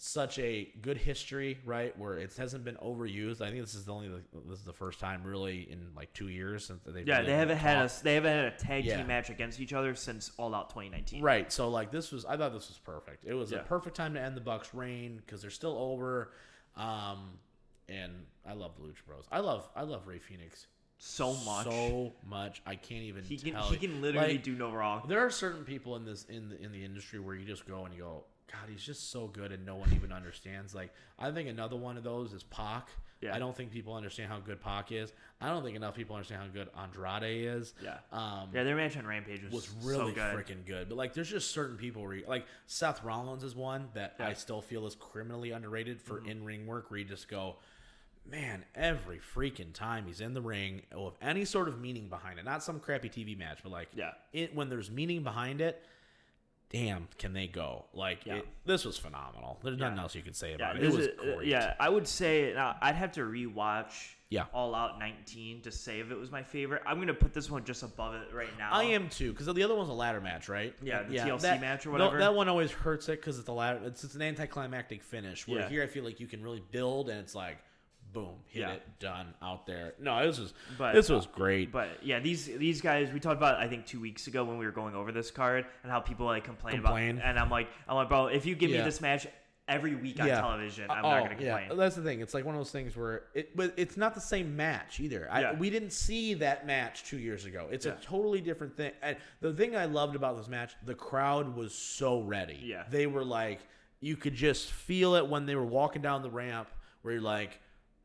such a good history, right? Where it hasn't been overused. I think this is the only this is the first time really in like two years since they've yeah, really they haven't had a they haven't had a tag Yeah. team match against each other since All Out 2019. Right. So like this was I thought this was perfect. It was Yeah. a perfect time to end the Bucks reign because they're still over. Um and I love the Lucha Bros. I love I love Rey Fénix So much. So much. I can't even he can tell he can literally Like, do no wrong. There are certain people in this in the in the industry where you just go and you go, God, he's just so good and no one even understands. Like I think another one of those is Pac. Yeah. I don't think people understand how good Pac is. I don't think enough people understand how good Andrade is. Yeah. Um, Yeah, their match on Rampage was, was really so freaking good. But like, there's just certain people where, you, like Seth Rollins is one that Yeah. Mm-hmm. I still feel is criminally underrated for in ring work. Where you just go, man, every freaking time he's in the ring with any sort of meaning behind it, not some crappy TV match, but like, Yeah. it, when there's meaning behind it. Damn, can they go? Like Yeah. it, this was phenomenal. There's nothing Yeah. else you can say Yeah, about it. It was is- uh, great. yeah, I would say I'd have to rewatch Yeah. All Out 19 to say if it was my favorite. I'm gonna put this one just above it right now. I am too, because the other one's a ladder match, right? Yeah, the TLC that- match or no, whatever. that one always hurts it because it's a ladder. It's, it's an anticlimactic finish. Where Yeah. here I feel like you can really build, and it's like, boom, hit Yeah. it, done, out there. No, this was But- this was uh, great. But yeah, these these guys we talked about I think two weeks ago when we were going over this card and how people like complain, Complain. about and I'm like I'm like bro if you give Yeah. me this match every week on Yeah. television I'm oh, not gonna complain. yeah, that's the thing. It's like one of those things where it, but it's not the same match either. I, Yeah. we didn't see that match two years ago. It's Yeah. a totally different thing. And the thing I loved about this match, the crowd was so ready. Yeah. they were like, you could just feel it when they were walking down the ramp, where you're like.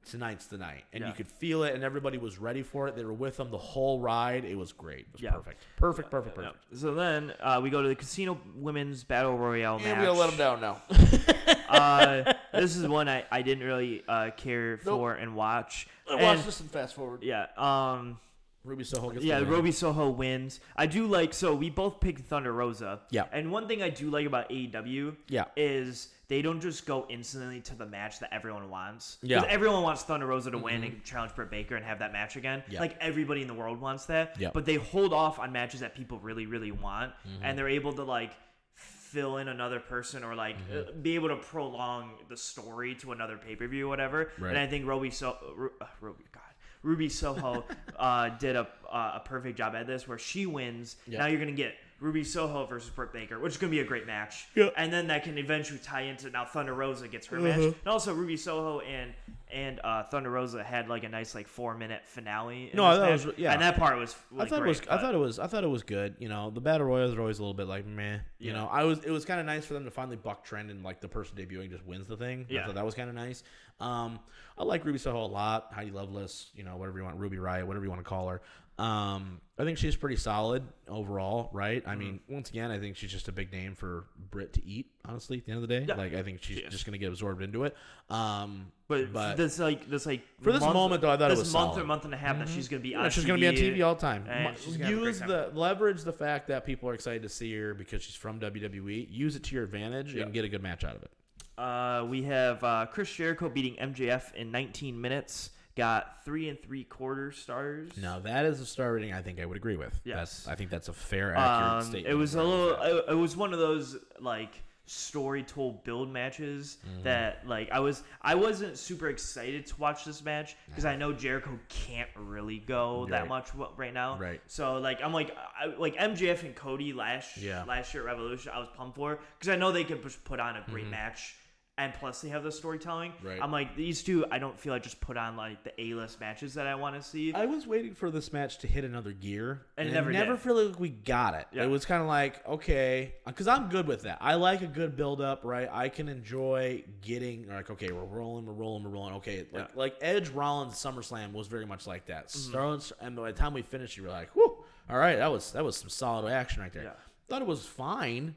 Tonight's the night, and Yeah. you could feel it, and everybody was ready for it. They were with them the whole ride. It was great. It was Yeah. perfect, perfect, perfect, Yeah. perfect. So then uh, we go to the Casino Women's Battle Royale match. And we'll let them down now. uh, this is one I, I didn't really uh, care Nope. for and watch. Watch And- this and fast forward. Yeah. Um. Ruby Soho gets Yeah, the win. Roby Soho wins. I do like so we both picked Thunder Rosa. Yeah. And one thing I do like about AEW Yeah. is they don't just go instantly to the match that everyone wants. Yeah. Mm-hmm. everyone wants Thunder Rosa to win and challenge Britt Baker and have that match again. Yeah. Like everybody in the world wants that. Yeah. But they hold off on matches that people really, really want, Mm-hmm. and they're able to like fill in another person or like Mm-hmm. uh, be able to prolong the story to another pay per view or whatever. Right. And I think Roby so Ru- uh, Roby God. Ruby Soho uh, did a uh, a perfect job at this, where she wins. Yeah. Now you're gonna get Ruby Soho versus Britt Baker, which is gonna be a great match. Yeah. And then that can eventually tie into now Thunder Rosa gets her match, Uh-huh. and also Ruby Soho and and uh, Thunder Rosa had like a nice like four minute finale. No, that match, was- yeah. and that part was. I thought great, it was. I thought it was. I thought it was good. You know, the battle royals are always a little bit like meh. You Yeah. know, I was. It was kind of nice for them to finally buck trend and like the person debuting just wins the thing. I Yeah. thought that was kind of nice. Um, I like Ruby Soho a lot. Heidi Lovelace, you know, whatever you want, Ruby Riot, whatever you want to call her. Um, I think she's pretty solid overall, right? Mm-hmm. I mean, once again, I think she's just a big name for Britt to eat. Honestly, at the end of the day, Yeah. like I think she's She just gonna get absorbed into it. Um, But, but this like this like For this moment, though, I thought it this was month solid. Mm-hmm. or month and a half that she's gonna be on. Yeah, she's going to be on TV, TV all the time. and Mu- she's gonna have a great use time. the leverage the fact that people are excited to see her because she's from WWE. Use it to your advantage Yeah. and get a good match out of it. Uh, we have uh, Chris Jericho beating MJF in 19 minutes. Got three and three quarter stars. Now that is a star rating I think I would agree with. Yes. That's, I think that's a fair, accurate Um, statement. it was a little. It, it was one of those like story told build matches Mm-hmm. that like I was I wasn't super excited to watch this match because I know Jericho can't really go that much right now. Right. So like I'm like I, like MJF and Cody last Yeah. last year at Revolution I was pumped for because I know they could put on a Mm-hmm. great match. And plus, they have the storytelling. Right. I'm like these two. I don't feel like just put on like the A-list matches that I want to see. I was waiting for this match to hit another gear, And and, never I never did. feel like we got it. Yeah. It was kind of like okay, because I'm good with that. I like a good build up, right? I can enjoy getting like okay, we're rolling, we're rolling, we're rolling. Okay, like Yeah. Mm-hmm. like Edge Rollins SummerSlam was very much like that. Starts and by the time we finished, you were like, whoo, all right, that was that was some solid action right there. Yeah. Thought it was fine,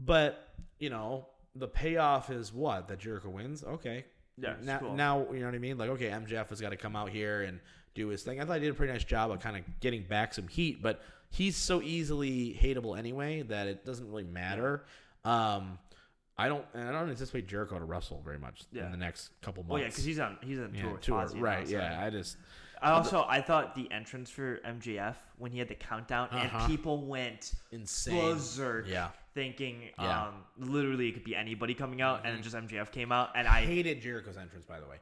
but you know the payoff is what that Jericho wins. Okay, Yeah, now, cool. now you know what I mean. Like, okay, MJF has got to come out here and do his thing. I thought he did a pretty nice job of kind of getting back some heat, but he's so easily hateable anyway that it doesn't really matter. Um, I don't, and I don't anticipate Jericho to wrestle very much Yeah. in the next couple months. Well, yeah, because he's on he's on Yeah, tour tour, now, right? so- Yeah, I just I also I thought the entrance for MJF when he had the countdown Uh-huh. and people went insane. Yeah. Thinking Yeah. um literally it could be anybody coming out, and then Mm-hmm. just MJF came out, and I hated Jericho's entrance, by the way.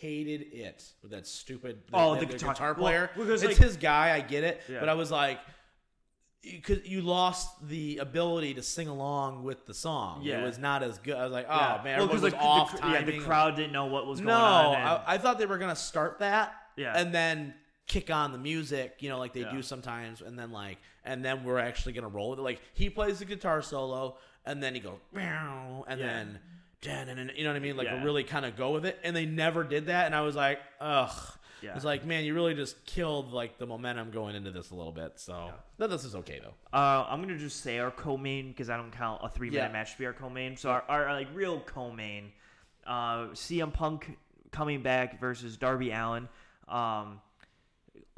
Hated it with that stupid Oh, the, the the guitar- guitar well, player. because, it's like- his guy, I get it, Yeah. but I was like, because you lost the ability to sing along with the song. Yeah. it was not as good. I was like, oh yeah. man, well, everyone was like, off the, cr- yeah, the crowd didn't know what was no, going on. and- I, I thought they were gonna start that, Yeah. and then kick on the music, you know, like they Yeah. do sometimes, and then like, and then we're actually gonna roll with it. Like he plays the guitar solo, and then he goes, and Yeah. then. dun, You know what I mean? Like Yeah. really kind of go with it, and they never did that, and I was like, ugh. Yeah. It's like, man, you really just killed like the momentum going into this a little bit. So no, this is okay though. Uh, I'm gonna just say our co-main because I don't count a three-minute match to be our co-main. So our, our like real co-main, uh, CM Punk coming back versus Darby Allin. Um,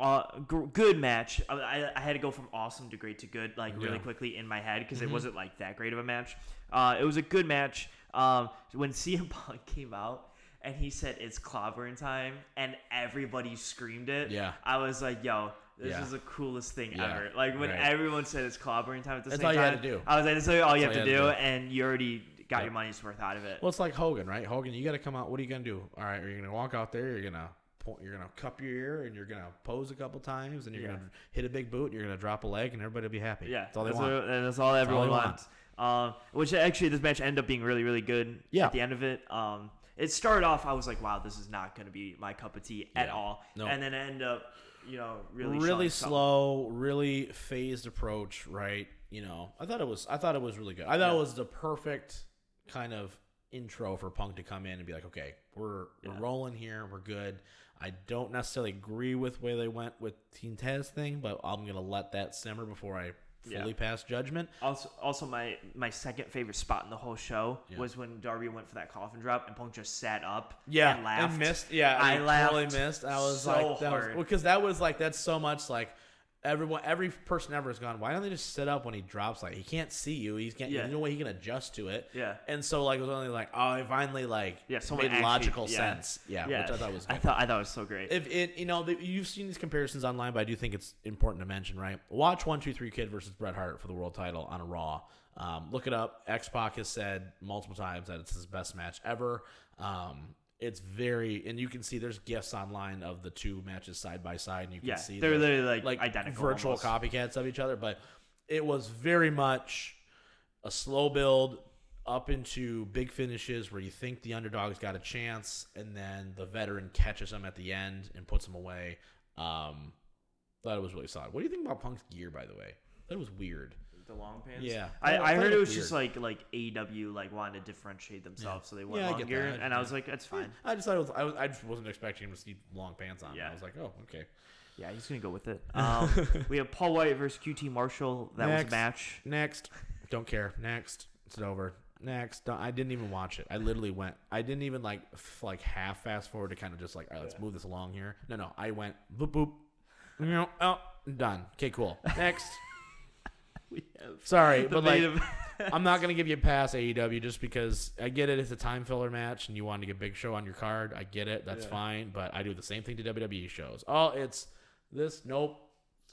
uh, g- good match. I, I, had to go from awesome to great to good like really Yeah. Mm-hmm. quickly in my head because it wasn't like that great of a match. Uh, it was a good match. Um, when CM Punk came out. And he said it's clobbering time, and everybody screamed it. Yeah. I was like, "Yo, this Yeah. is the coolest thing Yeah. ever!" Like when Right. everyone said it's clobbering time at the That's same all you time. had to do. I was like, "This is all you have all to you do," to do. and you already got Yep. your money's worth out of it. Well, it's like Hogan, right? Hogan, you got to come out. What are you gonna do? All right, are you gonna walk out there? You're gonna point, you're gonna cup your ear, and you're gonna pose a couple times, and you're Yeah. gonna hit a big boot. And you're gonna drop a leg, and everybody will be happy. yeah, that's all they that's, want. what- and that's all everyone they want. wants. Um, which actually, this match ended up being really, really good Yeah. at the end of it. Um, it started off, I was like, "Wow, this is not going to be my cup of tea at all," No. and then it ended up, you know, really, really something. slow, really phased approach, right? You know, I thought it was I thought it was really good. I thought Yeah. it was the perfect kind of intro for Punk to come in and be like, okay, we're we're rolling here, we're good. I don't necessarily agree with where they went with Team Taz thing, but I'm gonna let that simmer before I Yeah. fully pass judgment. Also, also my my second favorite spot in the whole show Yeah. was when Darby went for that coffin drop and Punk just sat up Yeah, and laughed. missed. Yeah, I he laughed totally missed. I was so like, that hard. because that was like that's so much like everyone, every person ever has gone. Why don't they just sit up when he drops? Like he can't see you. He's can't. Yeah. There's no way he can adjust to it. Yeah. And so like it was only like oh, it finally like Yeah, so made actually- logical yeah. sense. Yeah, yeah. which I thought was. I thought I thought it was so great. If it, you know, the, you've seen these comparisons online, but I do think it's important to mention, right? Watch one, two, three kid versus Bret Hart for the world title on a Raw. Um, look it up. X Pac has said multiple times that it's his best match ever. Um, it's very, and you can see there's gifs online of the two matches side by side, and you can Yeah, see they're the, literally, like, identical virtual almost. copycats of each other. But it was very much a slow build up into big finishes where you think the underdog's got a chance, and then the veteran catches him at the end and puts him away. Um, thought it was really solid. What do you think about Punk's gear, by the way? That was weird. The long pants. Yeah. I, I heard it was just like like AW like wanted to differentiate themselves, so they went Yeah, I long get and I was like, that's fine. I just thought was. I, was, I just wasn't expecting him to see long pants on. Yeah. I was like, oh, okay. Yeah, he's gonna go with it. Um, we have Paul White versus QT Marshall. That was Next. a match. Next, don't care. Next, it's over. Next, Don't- I didn't even watch it. I literally went. I didn't even like f- like half fast forward to kind of just like, all right, let's move this along here. No, no, I went boop boop. You know, oh, done. Okay, cool. Next. We have Sorry, but like, I'm not gonna give you a pass AEW just because I get it. It's a time filler match, and you want to get Big Show on your card. I get it. That's Yeah. fine. But I do the same thing to WWE shows. Oh, it's this. Nope.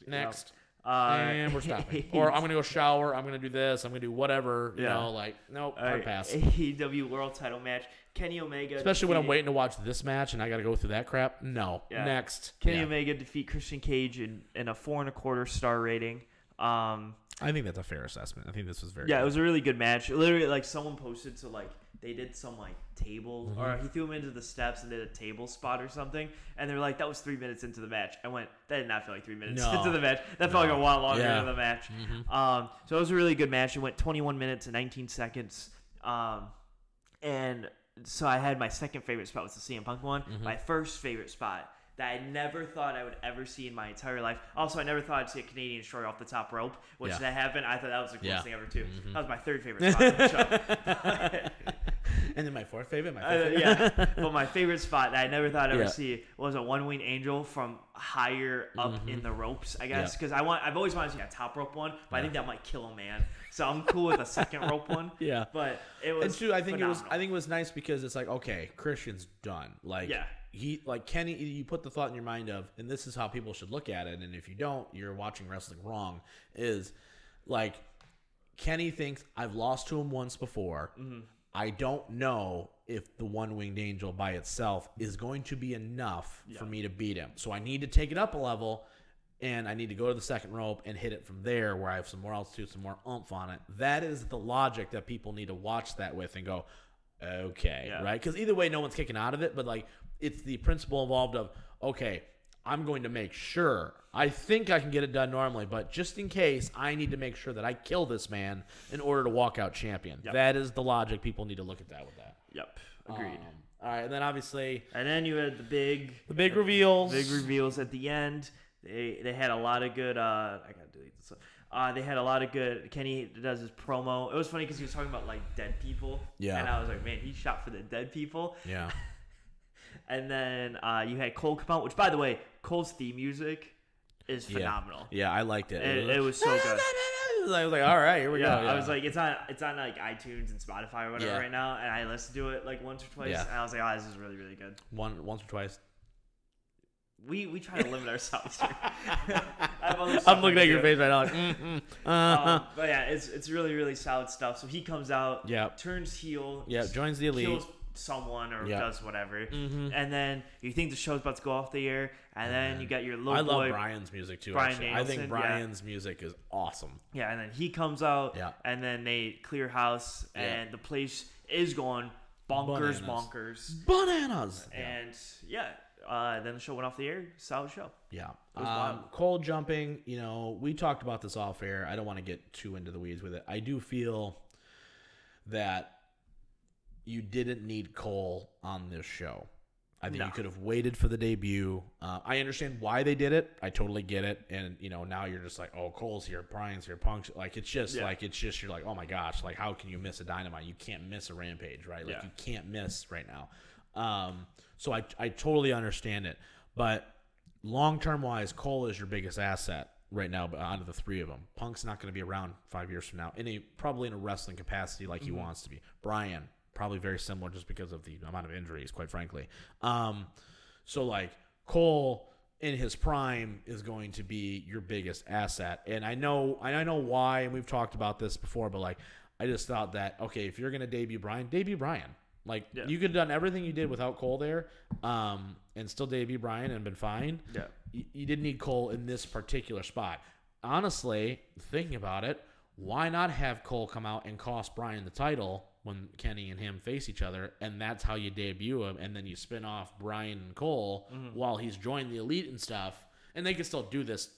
Next. uh, and we're stopping. or I'm gonna go shower. I'm gonna do this. I'm gonna do whatever. You Yeah. know, like nope. All hard right, pass. AEW World Title match. Kenny Omega, Especially when I'm waiting to watch this match and I got to go through that crap. No. Yeah. Next. Kenny Yeah. Omega defeat Christian Cage in, in a four and a quarter star rating. Um, I think that's a fair assessment. I think this was very. yeah, good. it was a really good match. Literally, like someone posted to like they did some like table Mm-hmm. or he threw him into the steps and did a table spot or something, and they're like that was three minutes into the match. I went that did not feel like three minutes No. into the match. That felt like a No. lot longer Yeah. Mm-hmm. into the match. Um, so it was a really good match. It went 21 minutes and 19 seconds. Um, and so I had my second favorite spot was the CM Punk one. Mm-hmm. My first favorite spot that I never thought I would ever see in my entire life. Also, I never thought I'd see a Canadian destroyer off the top rope, which Yeah. that happened. I thought that was the coolest Yeah. thing ever too. That was my third favorite spot. on the show. and then my fourth favorite. My Uh, fifth favorite. yeah, but my favorite spot that I never thought I'd ever Yeah. see was a one wing angel from higher up in the ropes. I guess Mm-hmm. Yeah. because I want I've always wanted to see a top rope one, but I think that might kill a man. So I'm cool with a second rope one. Yeah. but it was. And two, I think it was. I think it was nice because it's like, okay, Christian's done. Like, Yeah. He like Kenny. You put the thought in your mind of, and this is how people should look at it. And if you don't, you're watching wrestling wrong. Is like Kenny thinks I've lost to him once before. Mm-hmm. I don't know if the one winged angel by itself is going to be enough for me to beat him. So I need to take it up a level. And I need to go to the second rope and hit it from there, where I have some more altitude, some more oomph on it. That is the logic that people need to watch that with and go, okay, Yeah. right? Because either way, no one's kicking out of it. But like, it's the principle involved of, okay, I'm going to make sure. I think I can get it done normally, but just in case, I need to make sure that I kill this man in order to walk out champion. Yep. That is the logic. People need to look at that with that. Yep, agreed. Um, all right, and then obviously and then you had the big, the big reveals. big reveals at the end. They they had a lot of good. Uh, I gotta delete this. Uh, they had a lot of good. Kenny does his promo. It was funny because he was talking about like dead people. Yeah. And I was like, man, he shot for the dead people. Yeah. And then uh, you had Cole come out, which by the way, Cole's theme music is phenomenal. Yeah, I liked it. It, it was so good. I was like, all right, here we Yeah, go. I was like, it's on, it's on like iTunes and Spotify or whatever Yeah. right now, and I listened to it like once or twice, Yeah. and I was like, oh, this is really, really good. one once or twice. We we try to limit ourselves here. I have other stuff I'm looking at your face right now. Like, mm-mm, uh-huh. Um, but yeah, it's it's really really solid stuff. So he comes out, Yeah. turns heel, yeah, joins the elite. kills someone or Yeah. does whatever, Mhm. and then you think the show's about to go off the air, and then you got your little I love boy, Bryan's music too. Bryan actually. I think Danielson, yeah. Bryan's music is awesome. yeah, and then he comes out, Yeah. and then they clear house, Yeah. and the place is going bonkers, Bananas. bonkers, Bananas. and yeah, uh, then the show went off the air. Solid show. Yeah. Um, cold jumping, you know, we talked about this off air. I don't want to get too into the weeds with it. I do feel that you didn't need Cole on this show. I think No. you could have waited for the debut. Uh, I understand why they did it. I totally get it. And you know, now you're just like, oh, Cole's here, Bryan's here, Punk's like it's just Yeah. like it's just you're like, oh my gosh, like how can you miss a dynamite? You can't miss a rampage, right? Like Yeah. you can't miss right now. Um, so I I totally understand it, but long term wise, Cole is your biggest asset right now. But out of the three of them, Punk's not going to be around five years from now. In a probably in a wrestling capacity like he wants to be. Bryan probably very similar just because of the amount of injuries, quite frankly. Um, so like Cole in his prime is going to be your biggest asset, and I know and I know why, and we've talked about this before, but like I just thought that okay, if you're going to debut Bryan, debut Bryan. Like Yeah. you could have done everything you did without Cole there, um, and still debut Bryan and been fine. Yeah. You, you didn't need Cole in this particular spot. Honestly, thinking about it, why not have Cole come out and cost Bryan the title when Kenny and him face each other, and that's how you debut him, and then you spin off Bryan and Cole mm-hmm. while he's joined the elite and stuff, and they can still do this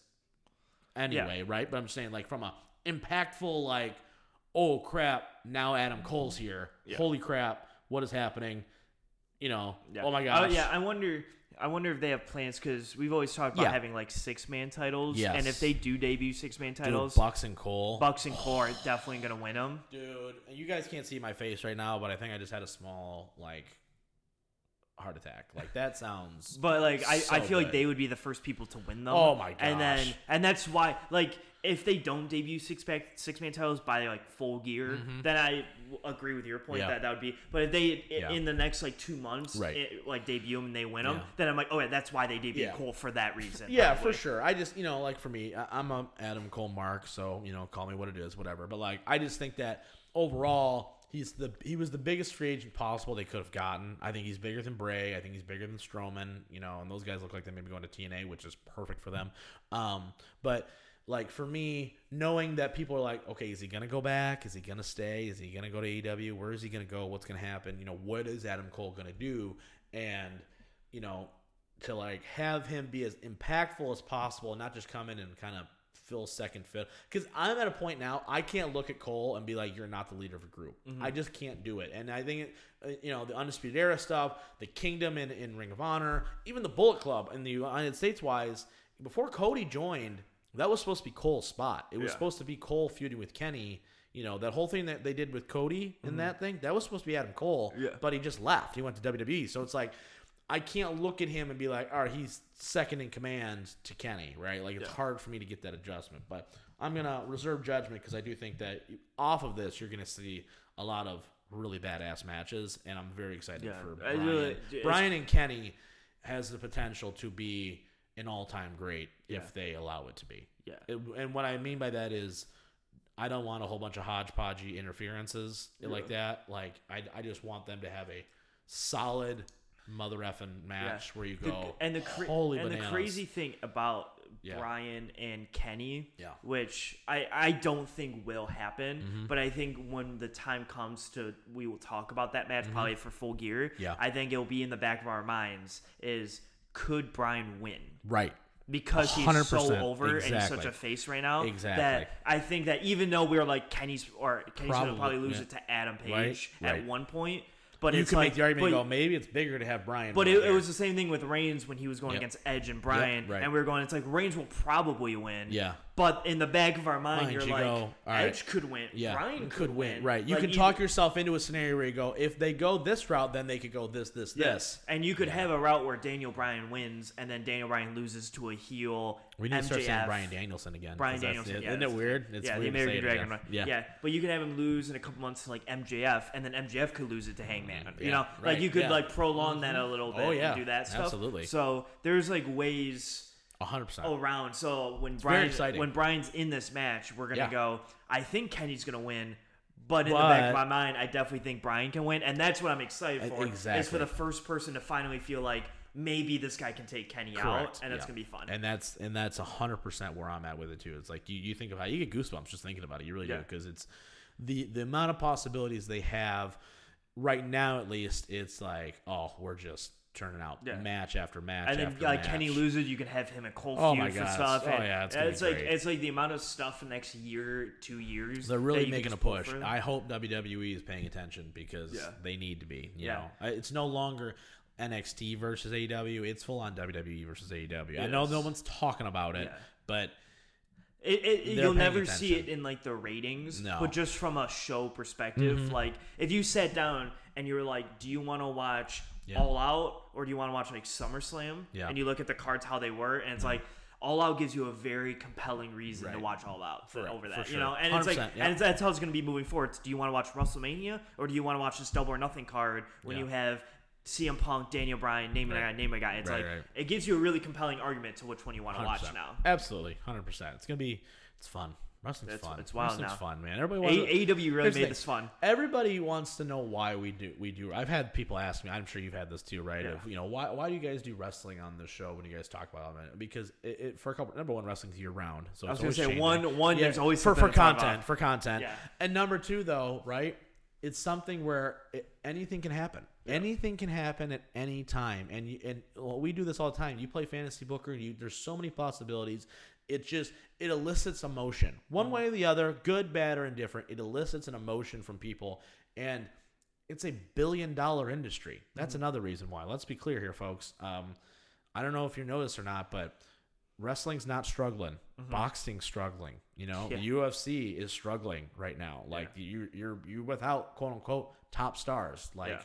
anyway, right? But I'm saying like from a impactful like, oh crap, now Adam Cole's here. Holy crap, what is happening? You know, Yeah. oh my Oh, gosh, yeah, I wonder. I wonder if they have plans because we've always talked about Yeah. having like six man titles, Yes. and if they do debut six man titles, Dude, titles, Bucks and Cole. Bucks and Cole are definitely gonna win them. Dude, you guys can't see my face right now, but I think I just had a small like heart attack. Like that sounds. But like, I, I So feel like they would be the first people to win them. Oh my god, And then gosh. and that's why like if they don't debut six pack six man titles by like full gear, then I w- agree with your point Mm-hmm. Yeah. that that would be. But if they i- Yeah. in the next like two months, Right. it, like debut them and they win them, Yeah. then I'm like, oh yeah, that's why they debut. Cole for that reason. Yeah, for sure. I just, you know, like for me, I- I'm a Adam Cole mark, so you know, call me what it is, whatever. But like, I just think that overall, he's the he was the biggest free agent possible they could have gotten. I think he's bigger than Bray. I think he's bigger than Strowman. You know, and those guys look like they may be going to TNA, which is perfect for them. Um, but like for me, knowing that people are like, okay, is he gonna go back? Is he gonna stay? Is he gonna go to AEW? Where is he gonna go? What's gonna happen? You know, what is Adam Cole gonna do? And you know, to like have him be as impactful as possible and not just come in and kind of fill second fiddle. Because I'm at a point now, I can't look at Cole and be like, "You're not the leader of a group." I just can't do it. And I think, it, uh, you know, the Undisputed Era stuff, the Kingdom in, in Ring of Honor, even the Bullet Club in the United States wise, before Cody joined, that was supposed to be Cole's spot. It was Yeah. supposed to be Cole feuding with Kenny. You know, that whole thing that they did with Cody in that thing, that was supposed to be Adam Cole. Yeah. But he just left. He went to WWE. So it's like, I can't look at him and be like, all right, he's second in command to Kenny, right? Like, it's hard for me to get that adjustment. But I'm going to reserve judgment because I do think that off of this, you're going to see a lot of really badass matches. And I'm very excited Yeah. for Bryan. really- Bryan and Kenny has the potential to be an all time great Yeah. if they allow it to be. Yeah. It- and what I mean by that is, I don't want a whole bunch of hodgepodgey interferences like that. Like, I, I just want them to have a solid mother effing match where you The- go, and the cra- holy and bananas. the crazy thing about Yeah. Bryan and Kenny, Yeah. which I I don't think will happen, Mm-hmm. but I think when the time comes to we will talk about that match probably for full gear. Mm-hmm. Yeah. I think it'll be in the back of our minds is could Bryan win? right. because he's so 100%, over and he's such a face right now. Exactly. That I think that even though we are like Kenny's or Kenny's gonna Probably, probably lose yeah. it to Adam Page Right, at right. one point. But You it's can like, make the argument but- go, maybe it's bigger to have Bryan. but it, it was the same thing with Reigns when he was going Yep. against Edge and Bryan, right. and we were going. It's like Reigns will probably win. Yeah. But in the back of our mind, Mind you're you like, go, all right. Edge could win. Yeah, Bryan it could, win. Right. You Like, can talk yourself into a scenario where you go, if they go this route, then they could go this, this, Yes, this. and you could have a route where Daniel Bryan wins, and then Daniel Bryan loses to a heel. We need to start saying MJF. Bryan Danielson again. Bryan 'cause that's Danielson, yeah, Isn't it that's- weird? It's yeah, weird the American it Dragon. again. right? Yeah. yeah, but you could have him lose in a couple months to like MJF, and then MJF could lose it to Hangman. you Mm, yeah, know, like right, you could yeah. Mm-hmm. like prolong that a little bit Oh, yeah, and do that stuff. absolutely. So there's like ways hundred percent. around. So when Bryan when Bryan's in this match, we're gonna Yeah. go. I think Kenny's gonna win. But in the back of my mind, I definitely think Bryan can win, and that's what I'm excited for. Is for the first person to finally feel like maybe this guy can take Kenny out, Correct. and it's Yeah. gonna be fun. And that's and that's a hundred percent where I'm at with it too. It's like you, you think about it, you get goosebumps just thinking about it. You really do because it's the the amount of possibilities they have right now. At least it's like oh we're just turning out Yeah. match after match and then after like match. Kenny loses, you can have him at Cole Oh feud for stuff. Oh and yeah, it's it's like great. it's like the amount of stuff next year, two years. They're really making a push. I hope WWE is paying attention because Yeah. they need to be. You Yeah. know, it's no longer NXT versus AEW. It's full on WWE versus AEW. I know no one's talking about it, Yeah. but It, it, you'll never see it in like the ratings, No. but just from a show perspective, Mhm. like if you sat down and you were like, "Do you want to watch Yeah. All Out or do you want to watch like SummerSlam?" Yeah. and you look at the cards how they were, and it's mm-hmm. like. All Out gives you a very compelling reason to watch All Out for, over that, you know. And it's like, yeah. and it's, that's how it's going to be moving forward. Do you want to watch WrestleMania or do you want to watch this Double or Nothing card when Yeah. you have CM Punk, Daniel Bryan, name a Right. guy, name a guy? It's Right, like right. it gives you a really compelling argument to which one you want to watch now. Absolutely, hundred percent. It's gonna be. It's fun. Wrestling's It's- fun. it's wild Wrestling's now. fun, man. Everybody wants. A- AEW really made thing. this fun. Everybody wants to know why we do we do. I've had people ask me. I'm sure you've had this too, right? Yeah. Of you know why why do you guys do wrestling on the show when you guys talk about it? Because it, it for a couple number one wrestling's year round, so I was it's gonna always say, changing. one- one, there's always for for content for content. Yeah. And number two though, right? it's something where it, anything can happen. Anything can happen at any time, and you, and well, we do this all the time. You play fantasy booker, and you there's so many possibilities. It just it elicits emotion, one mm. way or the other, good, bad, or indifferent. It elicits an emotion from people, and it's a billion dollar industry. That's mm. another reason why. Let's be clear here, folks. Um, I don't know if you know this or not, but wrestling's not struggling. Mm-hmm. Boxing's struggling. You know, Yeah. the UFC is struggling right now. Like you, you're you without quote unquote top stars. Like, Yeah.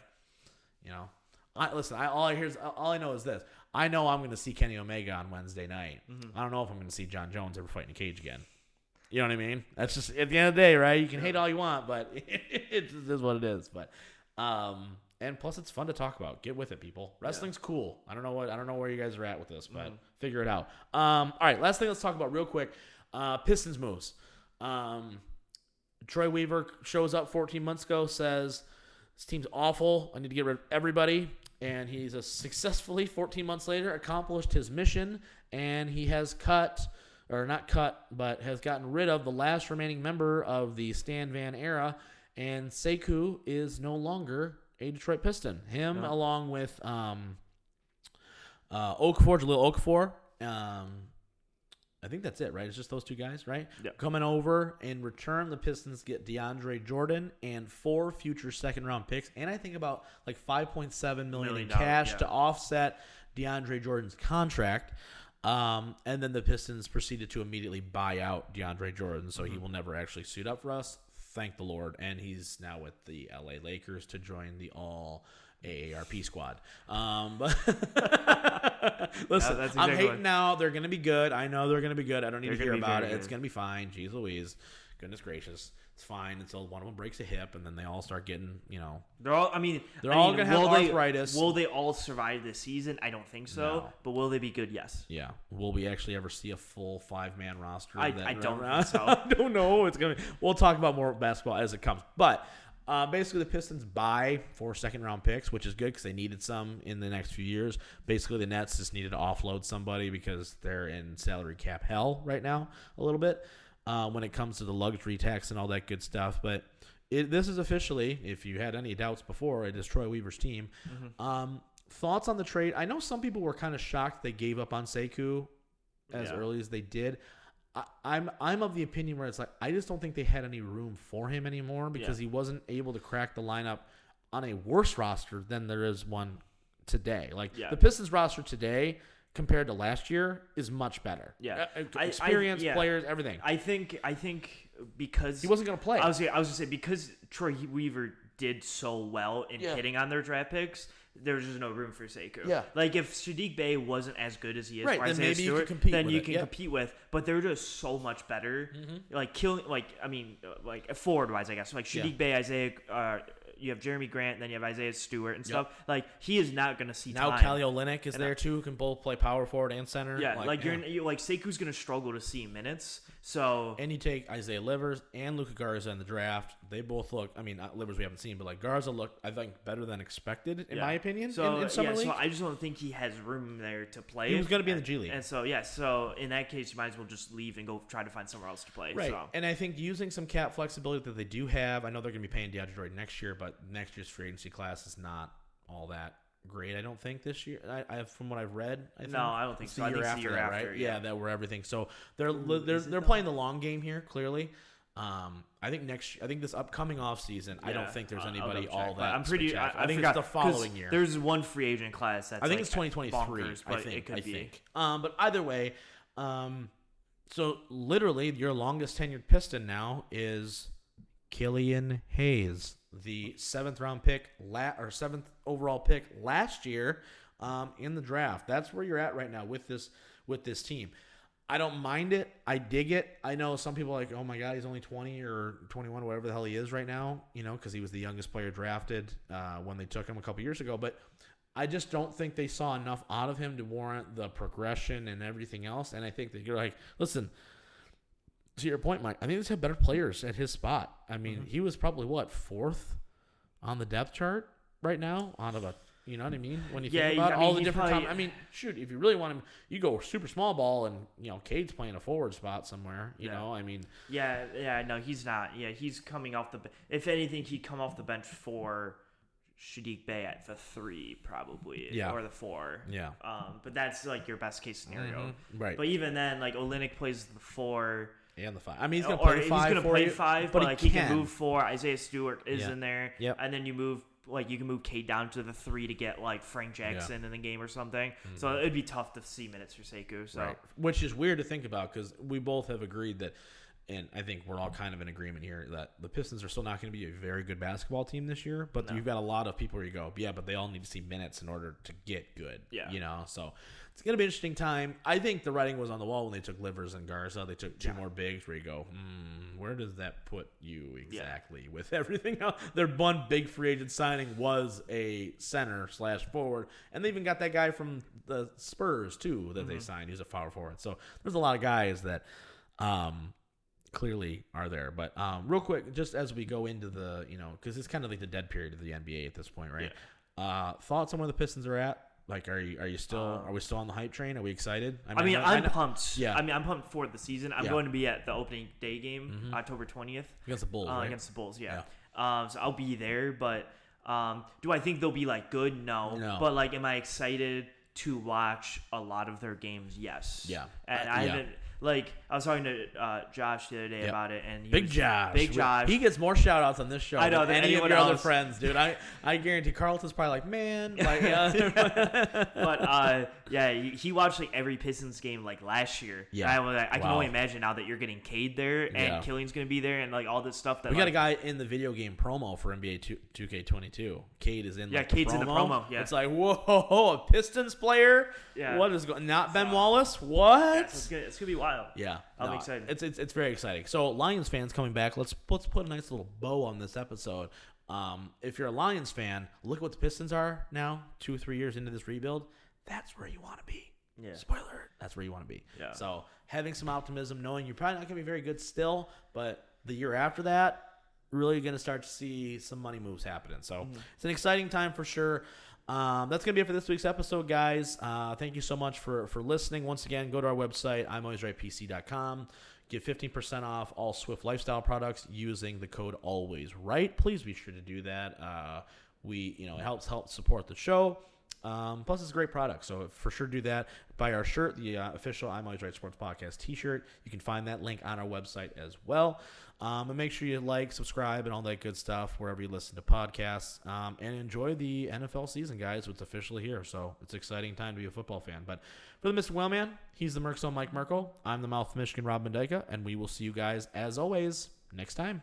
you know, I listen. I all I hear is all I know is this. I know I'm going to see Kenny Omega on Wednesday night. I don't know if I'm going to see Jon Jones ever fight in a cage again. You know what I mean? That's just at the end of the day, right? You can hate all you want, but it just is what it is. But um, and plus it's fun to talk about. Get with it, people. Wrestling's cool. I don't know what I don't know where you guys are at with this, but figure it out. Um, all right, last thing let's talk about real quick. Uh, Pistons moves. Um, Troy Weaver shows up 14 months ago, says this team's awful. I need to get rid of everybody. And he's a successfully 14 months later accomplished his mission, and he has cut, or not cut, but has gotten rid of the last remaining member of the Stan Van era. And Sekou is no longer a Detroit Piston. Him, along with um, uh, Okafor, Jahlil Okafor. Um, I think that's it, right? It's just those two guys, right? Yeah. Coming over in return, the Pistons get DeAndre Jordan and four future second round picks, and I think about like five point seven million in cash yeah. to offset DeAndre Jordan's contract. Um, and then the Pistons proceeded to immediately buy out DeAndre Jordan, so Mm-hmm. he will never actually suit up for us. Thank the Lord, and he's now with the LA Lakers to join the All AARP squad. Um, but listen, that's I'm hating what- now. They're gonna be good. I know they're gonna be good. I don't need They're to hear about it. very It's gonna be fine. Jeez Louise, goodness gracious, it's fine until one of them breaks a hip, and then they all start getting, you know, They're all. I mean, They're I all mean, gonna have will they- arthritis. Will they all survive this season? I don't think so. No. But will they be good? Yes. Yeah. Will we actually ever see a full five man roster? I- that I don't think so. I don't know. It's gonna. We'll talk about more basketball as it comes. But uh, basically, the Pistons buy four second round picks, which is good because they needed some in the next few years. Basically, the Nets just needed to offload somebody because they're in salary cap hell right now a little bit uh, when it comes to the luxury tax and all that good stuff. But it, this is officially, if you had any doubts before, it is Troy Weaver's team. Mm-hmm. Um, thoughts on the trade? I know some people were kind of shocked they gave up on Sekou as Yeah. early as they did. I, I'm I'm of the opinion where it's like I just don't think they had any room for him anymore because he wasn't able to crack the lineup on a worse roster than there is one today. Like Yeah. the Pistons roster today compared to last year is much better. Yeah. Uh, uh, I- I- experience, yeah. players, everything. I think. I think because he wasn't going to play. I was. I was gonna say because Troy Weaver did so well in Yeah. hitting on their draft picks. There's just no room for Sekou. Yeah. Like if Sadiq Bey wasn't as good as he is, Right, then Isaiah maybe you could Stewart, compete then with you it, can yeah. compete with. But they're just so much better. Like killing. Like I mean, like forward wise, I guess. Like Yeah. Sadiq Bey, Isaiah. Uh, you have Jerami Grant, then you have Isaiah Stewart and stuff. Like he is not gonna see now time. Kelly Olynyk is And there I- too, who can both play power forward and center. Yeah, like, you're, yeah. you like Sekou's gonna struggle to see minutes. So And you take Isaiah Livers and Luka Garza in the draft. They both look. I mean, not Livers we haven't seen, but like Garza looked, I think, better than expected in Yeah. my opinion. So in, in summer yeah, league, so I just don't think he has room there to play. He was gonna be in the G League. and so yeah. So in that case, you might as well just leave and go try to find somewhere else to play. right. So. And I think using some cap flexibility that they do have. I know they're going to be paying DeAndre Jordan next year, but next year's free agency class is not all that great. I don't think this year. I, I from what I've read. I think No, I don't think it's so. I think it's the year that, after, right? yeah. that were everything. So they're Ooh, they're is it they're playing the long game here. Clearly. Um, I think next. I think this upcoming off season. I don't think there's I'll anybody all that. I'm pretty. I. I, think it's the following year. There's one free agent class that's. I think like it's 2023. bonkers, I think. it could I be. think. Um, but either way, um, so literally your longest tenured Piston now is Killian Hayes, the seventh round pick, la- or seventh overall pick last year um, in the draft. That's where you're at right now with this with this team. I don't mind it. I dig it. I know some people are like, oh my god, he's only 20 or 21, or whatever the hell he is right now. You know, because he was the youngest player drafted uh, when they took him a couple years ago. But I just don't think they saw enough out of him to warrant the progression and everything else. And I think that you're like, listen, to your point, Mike. I think they have better players at his spot. I mean, he was probably what fourth on the depth chart right now out of a You know what I mean? When you Yeah, think about I all mean, the different probably- com- I mean, shoot, if you really want him, you go super small ball, and you know, Cade's playing a forward spot somewhere. You Yeah. know, I mean, Yeah, yeah, no, he's not. Yeah, he's coming off the. If anything, he'd come off the bench for Sadiq Bey at the three, probably, Yeah. or the four. yeah, Um, but that's like your best case scenario. Mhm. right. But even then, like Olynyk plays the four, and the five. I mean, he's gonna or play he's five gonna play you, five, but but, he like he can can. move four. Isaiah Stewart is Yeah. in there, Yep. and then you move like you can move Cade down to the three to get like Frank Jackson in the game or something. So it'd be tough to see minutes for Sekou. So Mm-hmm. Right. Which is weird to think about because we both have agreed that, and I think we're all kind of in agreement here that the Pistons are still not going to be a very good basketball team this year. But No. you've got a lot of people where you go, yeah, but they all need to see minutes in order to get good. Yeah. You know, so it's going to be an interesting time. I think the writing was on the wall when they took Livers and Garza. They took two Yeah. more bigs where you go, hmm, where does that put you exactly with everything else? Their one big free agent signing was a center slash forward, and they even got that guy from the Spurs too that they signed. He's a power forward. So there's a lot of guys that um, clearly are there. But um, real quick, just as we go into the, you know, because it's kind of like the dead period of the NBA at this point, right? Uh, thoughts on where the Pistons are at? Like, are you are you still Uh, are we still on the hype train? Are we excited? I mean, I I'm know- pumped. Yeah. I mean, I'm pumped for the season. I'm Yeah. going to be at the opening day game, Mhm. October 20th, against the Bulls, uh, right? against the Bulls. Yeah. Um, so I'll be there, but um, do I think they'll be like good? No. No. But like, am I excited to watch a lot of their games? Yes. Yeah. And Uh, I yeah. haven't like I was talking to uh, Josh the other day Yep. about it, and he Big was, Josh. Big Josh. He gets more shout outs on this show I know, than than any of your other friends, dude. I, I guarantee Carlton's probably like, man, like, uh, but uh, yeah, he he watched like every Pistons game like last year. Yeah. I, like, I can Wow. only imagine now that you're getting Cade there and Yeah. Killian's gonna be there and like all this stuff that we got a guy in the video game promo for NBA 2, 2K22. Cade is in Yeah, like, the Cade's in the promo, yeah. It's like, whoa, a Pistons player? Yeah. What is going Not Ben So- Wallace? What? Yeah, so it's gonna it's gonna be wild. Yeah, I'm excited. It's, it's it's very exciting. So Lions fans coming back. Let's let's put a nice little bow on this episode. Um, if you're a Lions fan, look what the Pistons are now, two or three years into this rebuild. That's where you want to be. Yeah. Spoiler: That's where you want to be. Yeah. So having some optimism, knowing you're probably not going to be very good still, but the year after that, really going to start to see some money moves happening. So Mm-hmm. it's an exciting time for sure. Um, that's gonna be it for this week's episode, guys. Uh, thank you so much for for listening. Once again, go to our website, I'm always right PC.com. Get 15% off all Swift lifestyle products using the code always right. Please be sure to do that. Uh, we, you know, it helps help support the show. Um, plus, it's a great product, so for sure do that. Buy our shirt, the uh, official I'm Always Right Sports Podcast T-shirt. You can find that link on our website as well. Um, and make sure you like, subscribe, and all that good stuff wherever you listen to podcasts. Um, and enjoy the NFL season, guys. It's officially here, so it's exciting time to be a football fan. But for the Mr. Wellman, he's the Merck's own Mike Merkel. I'm the Mouth of Michigan, Rob Mendyka, and we will see you guys as always next time.